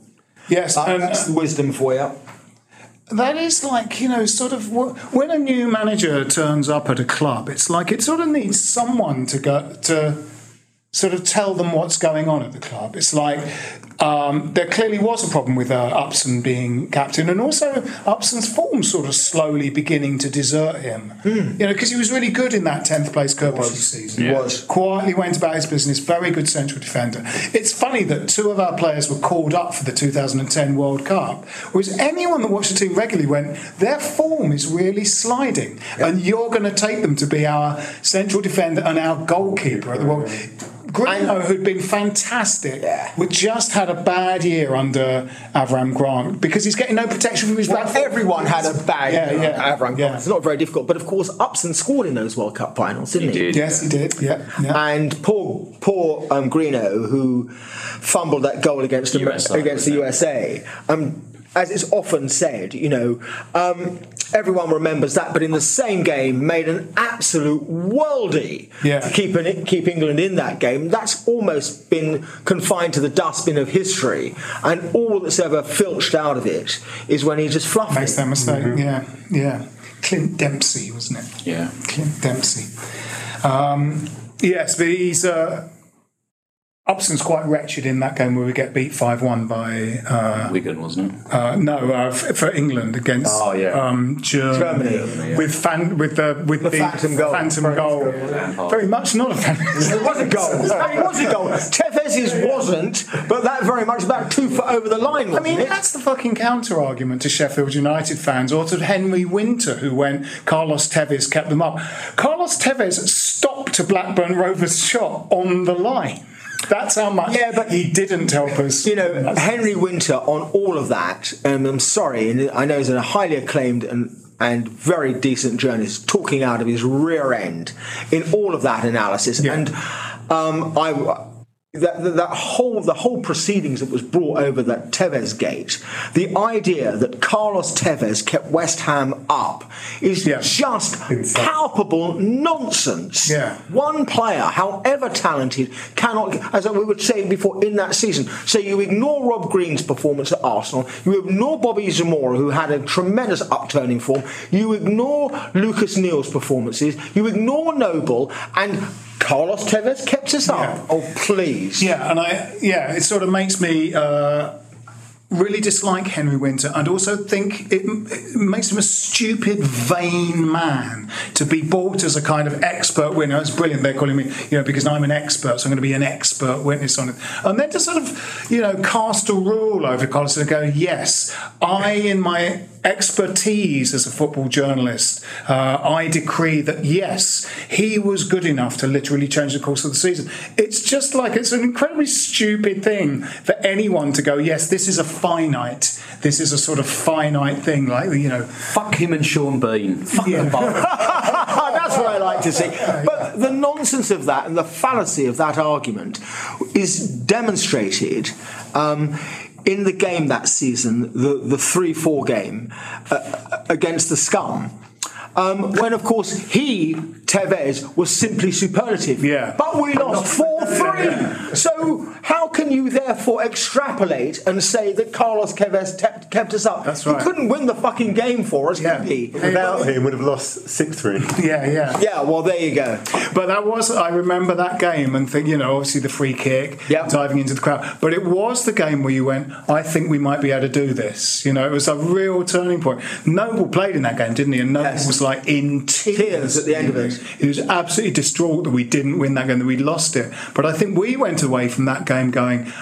Yes, That- and that's the wisdom for you. that is like you know, sort of wh- when a new manager turns up at a club, it's like it sort of needs someone to go to sort of tell them what's going on at the club. It's like um, there clearly was a problem with uh, Upson being captain, and also Upson's form sort of slowly beginning to desert him. You know, because he was really good in that tenth place Kirkby season. He was. quietly went about his business. Very good central defender. It's funny that two of our players were called up for the 2010 World Cup, whereas anyone that watched the team regularly went, their form is really sliding, and you're going to take them to be our central defender and our goalkeeper at the World. Greeno, who'd been fantastic, we just had a bad year under Avram Grant because he's getting no protection from his Well, back everyone had a bad Yeah, year. yeah, Avram yeah. It's not very difficult, but of course, Upson scored in those World Cup finals, didn't he? Yes, he did. Yeah, yeah. And poor, poor um, Greeno, who fumbled that goal against the, USA, against the USA. Um, as it's often said, you know, um, everyone remembers that, but in the same game, made an absolute worldie Yeah. to keep an, keep England in that game. That's almost been confined to the dustbin of history, and all that's ever filched out of it is when he just fluffed Makes it. that mistake. Yeah, yeah. Clint Dempsey, wasn't it? Yeah. Clint Dempsey. Um, yes, but he's. Uh, Upson's quite wretched in that game where we get beat 5 1 by. Uh, Wigan, wasn't it? uh, no, uh, f- for England against Oh, yeah. um, Germany, Germany. with fan, with the with the, phantom goal. phantom goal. Very much not a phantom. <laughs> It was a goal. <laughs> It was a goal. Tevez's wasn't, but that very much about two foot over the line. I Wasn't mean, it? that's the fucking counter argument to Sheffield United fans or to Henry Winter, who, when Carlos Tevez kept them up, Carlos Tevez stopped a Blackburn Rovers shot on the line. That's how much Yeah, but- he didn't help us. You know, Henry Winter on all of that, and I'm sorry, and I know he's a highly acclaimed and and very decent journalist talking out of his rear end in all of that analysis. And um, I that, that, that whole the whole proceedings that was brought over that Tevez gate, the idea that Carlos Tevez kept West Ham up is Yeah. just palpable nonsense. Yeah. One player, however talented, cannot, as we were saying before in that season, so you ignore Rob Green's performance at Arsenal, you ignore Bobby Zamora, who had a tremendous upturn in form, you ignore Lucas Neill's performances, you ignore Noble, and Carlos Tevez kept us up. Yeah. Oh, please. Yeah, and I yeah, it sort of makes me uh, really dislike Henry Winter, and also think it, it makes him a stupid, vain man to be bought as a kind of expert winner. It's brilliant. They're calling me, you know, because I'm an expert, so I'm going to be an expert witness on it, and then to sort of, you know, cast a rule over Carlos and go, yes, I in my expertise as a football journalist, uh, I decree that yes, he was good enough to literally change the course of the season. It's just like it's an incredibly stupid thing for anyone to go, yes, this is a finite, this is a sort of finite thing, like you know, Fuck him and Sean Bean. Fuck Yeah. <laughs> That's what I like to see. But the nonsense of that and the fallacy of that argument is demonstrated um, in the game that season, the, the 3 4 game uh, against the Scum. Um, when, of course, he, Tevez, was simply superlative. Yeah. But we lost 4 3. So, how can you therefore extrapolate and say that Carlos Tevez te- kept us up? That's right. He couldn't win the fucking game for us, Yeah. could he? Without him, would have lost six three. yeah, yeah. Yeah, well, there you go. But that was, I remember that game and think, you know, obviously the free kick, Yeah. diving into the crowd. But it was the game where you went, I think we might be able to do this. You know, it was a real turning point. Noble played in that game, didn't he? And Noble Yes. was like in tears. Tears at the end of it. He was absolutely distraught that we didn't win that game, that we lost it. But I think we went away from that game going,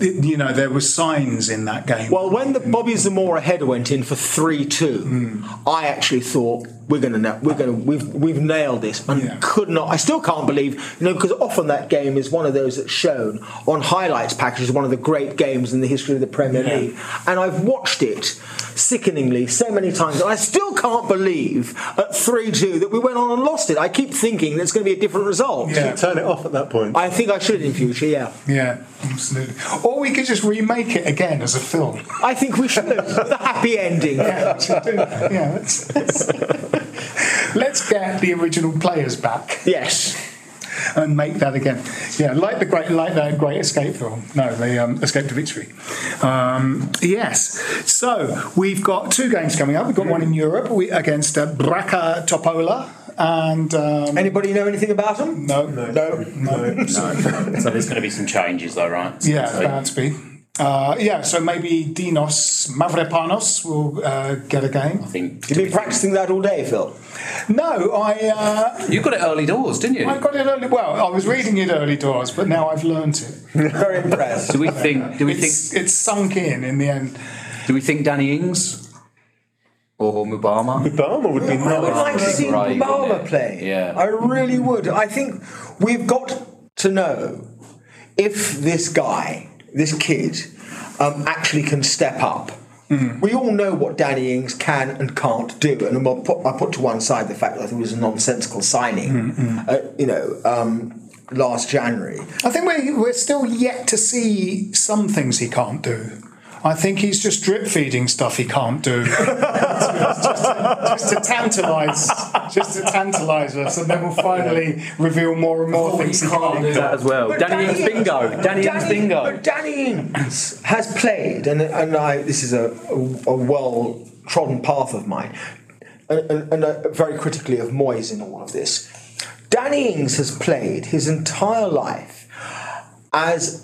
you know, there were signs in that game. Well, when the Bobby Zamora header went in for three two, hmm. I actually thought we're gonna na- we're gonna we've we've nailed this, and Yeah. could not. I still can't believe you know because often that game is one of those that's shown on highlights packages, one of the great games in the history of the Premier Yeah. League, and I've watched it sickeningly so many times, and I still can't believe at three two that we went on and lost it. I keep thinking it's going to be a different result. Yeah. Turn it off at that point. I think I should in future. Yeah, yeah, absolutely. Or we could just remake it again as a film. I think we should <laughs> with a happy ending. Yeah, <laughs> yeah let's, let's, <laughs> let's get the original players back. Yes. and make that again. Yeah, like the great, like that great escape film. No, the um, Escape to Victory. Um, yes. So we've got two games coming up. We've got one in Europe we, against uh, Backa Topola. And um, anybody know anything about them? No, no, no. no. <laughs> so there's going to be some changes, though, right? Yeah, So- bound to be. Uh, yeah, so maybe Dinos Mavropanos will uh, get a game. I think. You've been practicing that all day, Phil. No, I. Uh, You got it early doors, didn't you? I got it early. Well, I was reading it early doors, but now I've learnt it. <laughs> Very impressed. Do we think? Do we it's, think? it's sunk in in the end? Do we think Danny Ings or Mubama? Mubama would be I would nice. like to see Right, Baba play. Yeah. I really would. I think we've got to know if this guy, this kid, um, actually can step up. We all know what Danny Ings can and can't do, and I'll put, I put to one side the fact that I think it was a nonsensical signing. Uh, you know, um, last January. I think we're, we're still yet to see some things he can't do. I think he's just drip feeding stuff he can't do. just, <laughs> just to tantalise, just to tantalise us, and then we'll finally reveal more and more things he can't do. that as well. But Danny Ings bingo. Danny Ings bingo. But Danny Ings has played, and, and I, this is a, a, a well trodden path of mine, and, and, and uh, very critically of Moyes in all of this. Danny Ings has played his entire life as,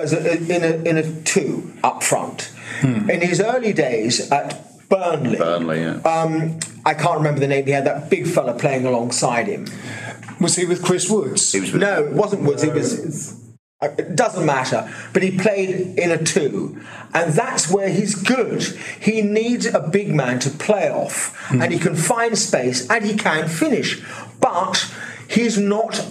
as a, in, a, in a two up front. In his early days at Burnley, Burnley, yeah. um, I can't remember the name. He had that big fella playing alongside him. Was he with Chris Woods? He was with No, it wasn't Woods. It was. uh, It doesn't matter. But he played in a two, and that's where he's good. He needs a big man to play off, and he can find space and he can finish. But he's not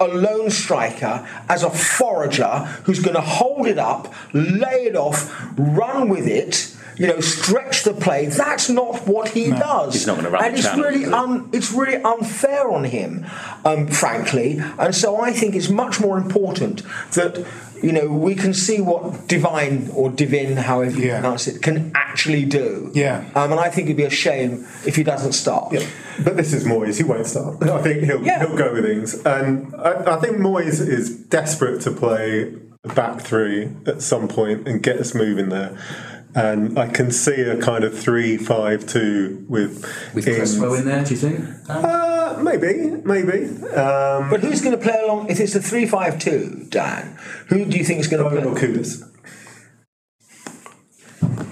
a lone striker as a forager who's going to hold it up, lay it off, run with it. You know, stretch the play. That's not what he does. He's not gonna run And it's channel, really un, it's really unfair on him, um, frankly. And so I think it's much more important that you know we can see what Divine or Divin, however you Yeah. pronounce it, can actually do. Yeah. Um, and I think it'd be a shame if he doesn't start. Yeah, but this is Moyes. He won't start. <laughs> I think he'll Yeah. he'll go with things, and I, I think Moyes is desperate to play back three at some point and get us moving there. And I can see a kind of three-five-two with With Ings. Cresswell in there, do you think? Uh, maybe, maybe. Um, But who's going to play along? If it's a three-five-two, Dan, who do you think is going to Bowen or play? Kudus.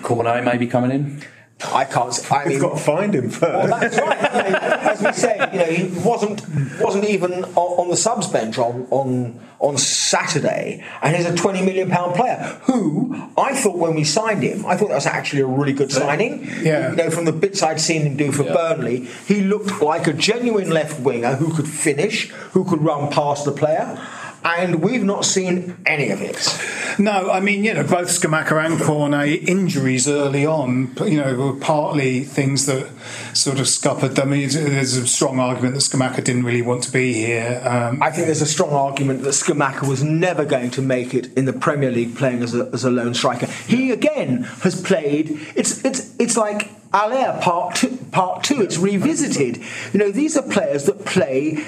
Cornet maybe coming in. I can't. s- I He's mean, got to find him first. Well, that's right. I mean, as we say, you know, he wasn't wasn't even on, on the subs bench on, on on Saturday, and he's a twenty million pound player who I thought when we signed him, I thought that was actually a really good signing. Yeah. You know, from the bits I'd seen him do for Burnley, he looked like a genuine left winger who could finish, who could run past the player. And we've not seen any of it. No, I mean, you know, both Scamacca and Cornet injuries early on, you know, were partly things that sort of scuppered them. I mean, There's a strong argument that Scamacca didn't really want to be here. Um, I think there's a strong argument that Scamacca was never going to make it in the Premier League playing as a, as a lone striker. He again has played. It's it's it's like Haller part two, part two. It's revisited. You know, these are players that play.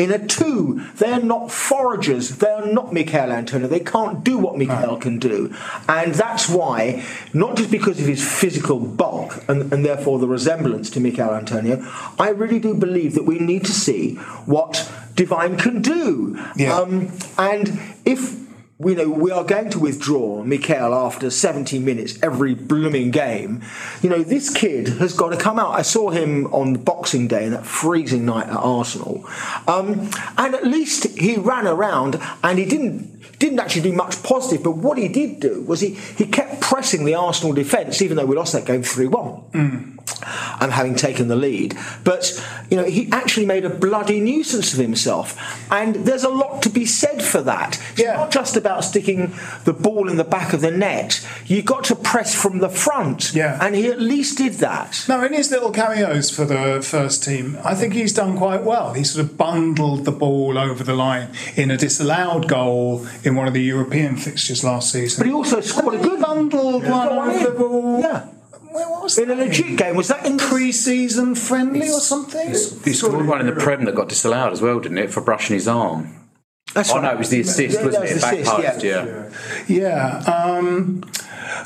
In a two, they're not foragers. They're not Michael Antonio. They can't do what Michael can do, and that's why, not just because of his physical bulk and, and therefore the resemblance to Michael Antonio, I really do believe that we need to see what Divine can do. Yeah. Um, and if you know we are going to withdraw Michael after 70 minutes every blooming game, you know this kid has got to come out. I saw him on Boxing Day in that freezing night at Arsenal, um, and at least he ran around and he didn't didn't actually do much positive. But what he did do was he he kept pressing the Arsenal defence, even though we lost that game three one and having taken the lead. But you know, he actually made a bloody nuisance of himself, and there's a lot to be said for that. It's Yeah. not just about sticking the ball in the back of the net. You got to press from the front, Yeah. and he at least did that. No, in his little cameos for the first team, I think he's done quite well. He sort of bundled the ball over the line in a disallowed goal in one of the European fixtures last season. But he also scored a good bundled one over the ball. Yeah. Where was it? in a legit game? Was that in pre-season friendly or something? He scored one in the Prem that got disallowed as well, didn't it, for brushing his arm? That's oh right. no, it was the assist, Yeah, wasn't that it? was Back assist, post, yeah. yeah. Yeah. Um,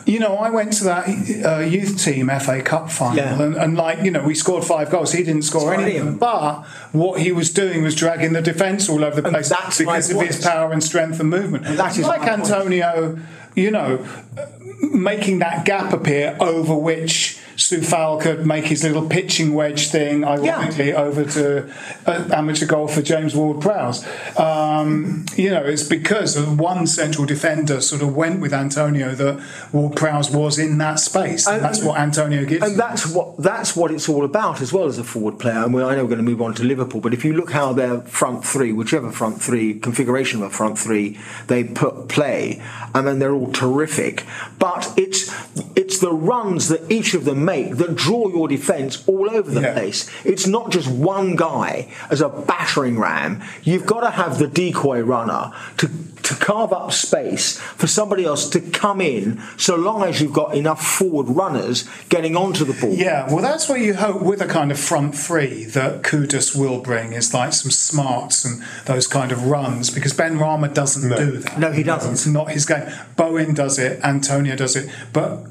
you know, I went to that uh, youth team FA Cup final, Yeah. and, and like you know, we scored five goals. He didn't score That's any of them, but what he was doing was dragging the defence all over the place that's because of his power and strength and movement. And that is like my point. Antonio, you know, uh, making that gap appear over which. Coufal could make his little pitching wedge thing, ironically, over to uh, amateur golfer James Ward Prowse. Um, you know, it's because of one central defender sort of went with Antonio that Ward Prowse was in that space. And, that's what Antonio gives. And that's what that's what it's all about as well as a forward player. And we- I know we're going to move on to Liverpool, but if you look how their front three, whichever front three configuration of a front three they put play, I mean they're all terrific. But it's it's the runs that each of them make that draw your defence all over the place. It's not just one guy as a battering ram. You've got to have the decoy runner to to carve up space for somebody else to come in so long as you've got enough forward runners getting onto the ball. Yeah, well, that's what you hope with a kind of front three that Kudus will bring is like some smarts and those kind of runs because Benrahma doesn't do that. No, he doesn't. It's not his game. Bowen does it, Antonio does it, but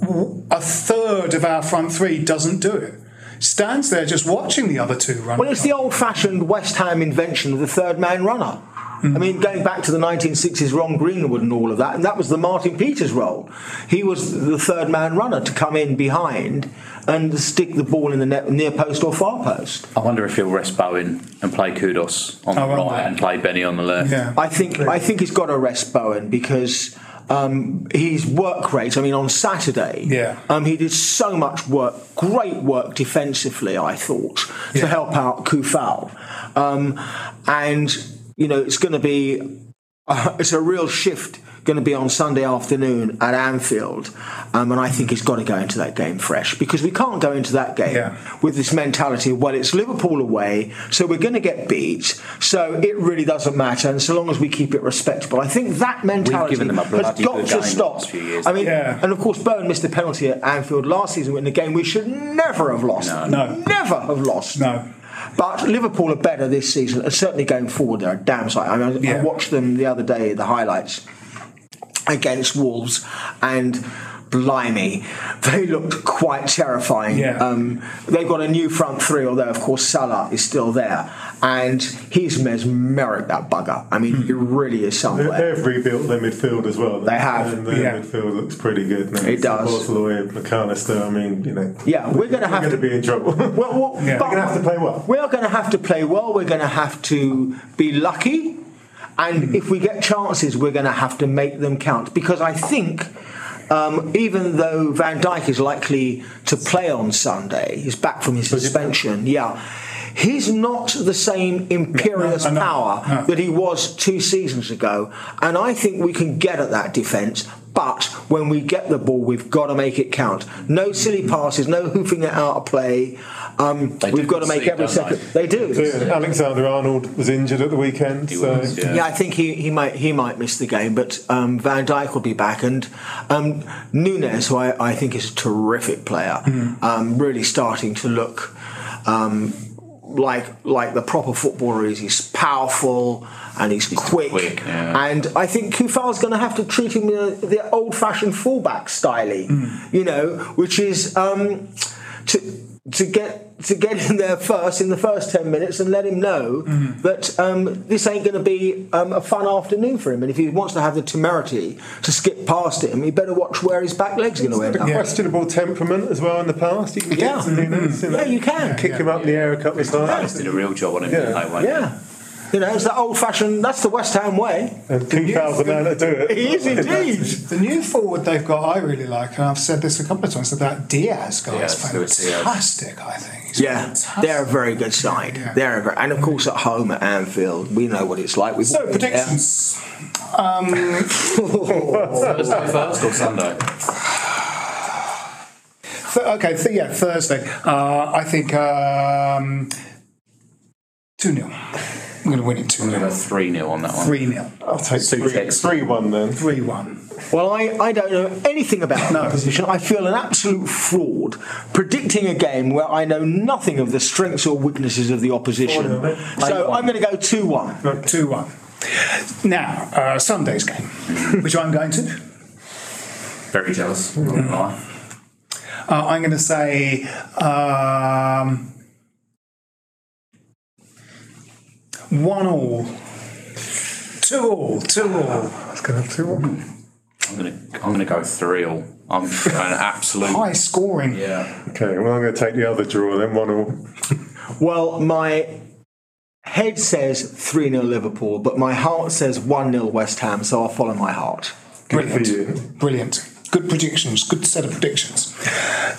a third of our front three doesn't do it. Stands there just watching the other two run. Well, it's the old fashioned West Ham invention of the third man runner. I mean, going back to the 1960s, Ron Greenwood and all of that, and that was the Martin Peters role. He was the third man runner to come in behind and stick the ball in the net, near post or far post. I wonder if he'll rest Bowen and play Kudus on the I wonder. right and play Benny on the left. Yeah. I think I think he's got to rest Bowen because um, his work rate. I mean, on Saturday, Yeah. um, he did so much work, great work defensively. I thought to help out Coufal, um, and you know it's going to be uh, <laughs> it's a real shift going to be on Sunday afternoon at Anfield, um, and I think he's got to go into that game fresh because we can't go into that game with this mentality. of, Well, it's Liverpool away, so we're going to get beat. So it really doesn't matter, and so long as we keep it respectable, I think that mentality given them a has got to stop. last years. I mean, Yeah. and of course, Bowen missed a penalty at Anfield last season in a game we should never have lost. No. never have lost. No. But Liverpool are better this season, and certainly going forward, they're a damn sight. I, mean, I watched them the other day, the highlights against Wolves, and blimey, they looked quite terrifying. Yeah. Um, they've got a new front three, although of course Salah is still there, and he's mesmeric that bugger. I mean, he really is somewhere. They've rebuilt their midfield as well. They have, And their yeah. midfield looks pretty good now. It does. Barcelona, McAllister, I mean, you know. Yeah, we're going to have We're to going to be in trouble. <laughs> Well, well, We're going to have to play well. We are going to have to play well. We're going to have to be lucky. And if we get chances, we're going to have to make them count. Because I think, um, even though Van Dijk is likely to play on Sunday, he's back from his suspension, yeah. He's not the same imperious No, no, no, power that he was two seasons ago. And I think we can get at that defence. But when we get the ball, we've got to make it count. No silly passes, no hoofing it out of play. Um, we've got to make every don't second. They do. So, Alexander Arnold was injured at the weekend. so Yeah. I think he, he might he might miss the game, but um, Van Dijk will be back, and um, Nunez, who I, I think is a terrific player, um, really starting to look um, like like the proper footballer is. He's powerful and he's, quick, quick, yeah. and I think Coufal's going to have to treat him the, the old-fashioned fullback style, you know, which is um, to to get to get in there first in the first ten minutes and let him know that um, this ain't going to be um, a fun afternoon for him. And if he wants to have the temerity to skip past him, he better watch where his back leg's going to end a up. questionable temperament as well in the past. You can Yeah. get to Nunez, you know, Yeah, you can. kick him up in the air a couple of times. Did a real job on him, Yeah. didn't Yeah. You know, it's the old-fashioned. That's the West Ham way. And Coufal's the do it. He is indeed. The new forward they've got, I really like, and I've said this a couple of times. That Diaz guy Diaz, is fantastic. I think. He's Yeah, fantastic. they're a very good side. Yeah. They're a very, and of course at home at Anfield, we know what it's like. We've So all been there. predictions. Um, Thursday first or Sunday? th- okay, th- yeah, Thursday. Uh, I think um, two 0 I'm going to win it 2 I'm going 0. 3 0 on that one. 3 0. I'll take three, Sutex. three one then. 3 1. Well, I, I don't know anything about that position. I feel an absolute fraud predicting a game where I know nothing of the strengths or weaknesses of the opposition. So I'm going to go 2 1. 2 1. Now, uh, Sunday's game, <laughs> which I'm going to. Very jealous. not gonna. Uh, I'm going to say um, one all, two all, two all. It's going to have two one. I'm going to I'm going to go 3 all. I'm going <laughs> absolute. High scoring. Yeah. Okay, well, I'm going to take the other draw then, one all. <laughs> Well, my head says 3 0 Liverpool, but my heart says 1 0 West Ham, so I'll follow my heart. Good for Brilliant. you. Brilliant. Good predictions. Good set of predictions.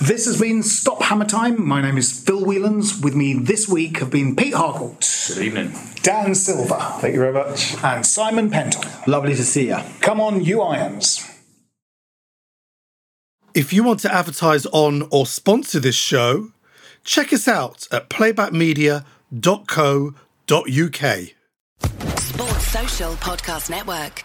This has been Stop Hammer Time. My name is Phil Whelans. With me this week have been Pete Harcourt, Good evening. Dan Silver, Thank you very much. and Simon Pentol. Lovely to see you. Come on, you irons. If you want to advertise on or sponsor this show, check us out at playbackmedia.co.uk. Sports Social Podcast Network.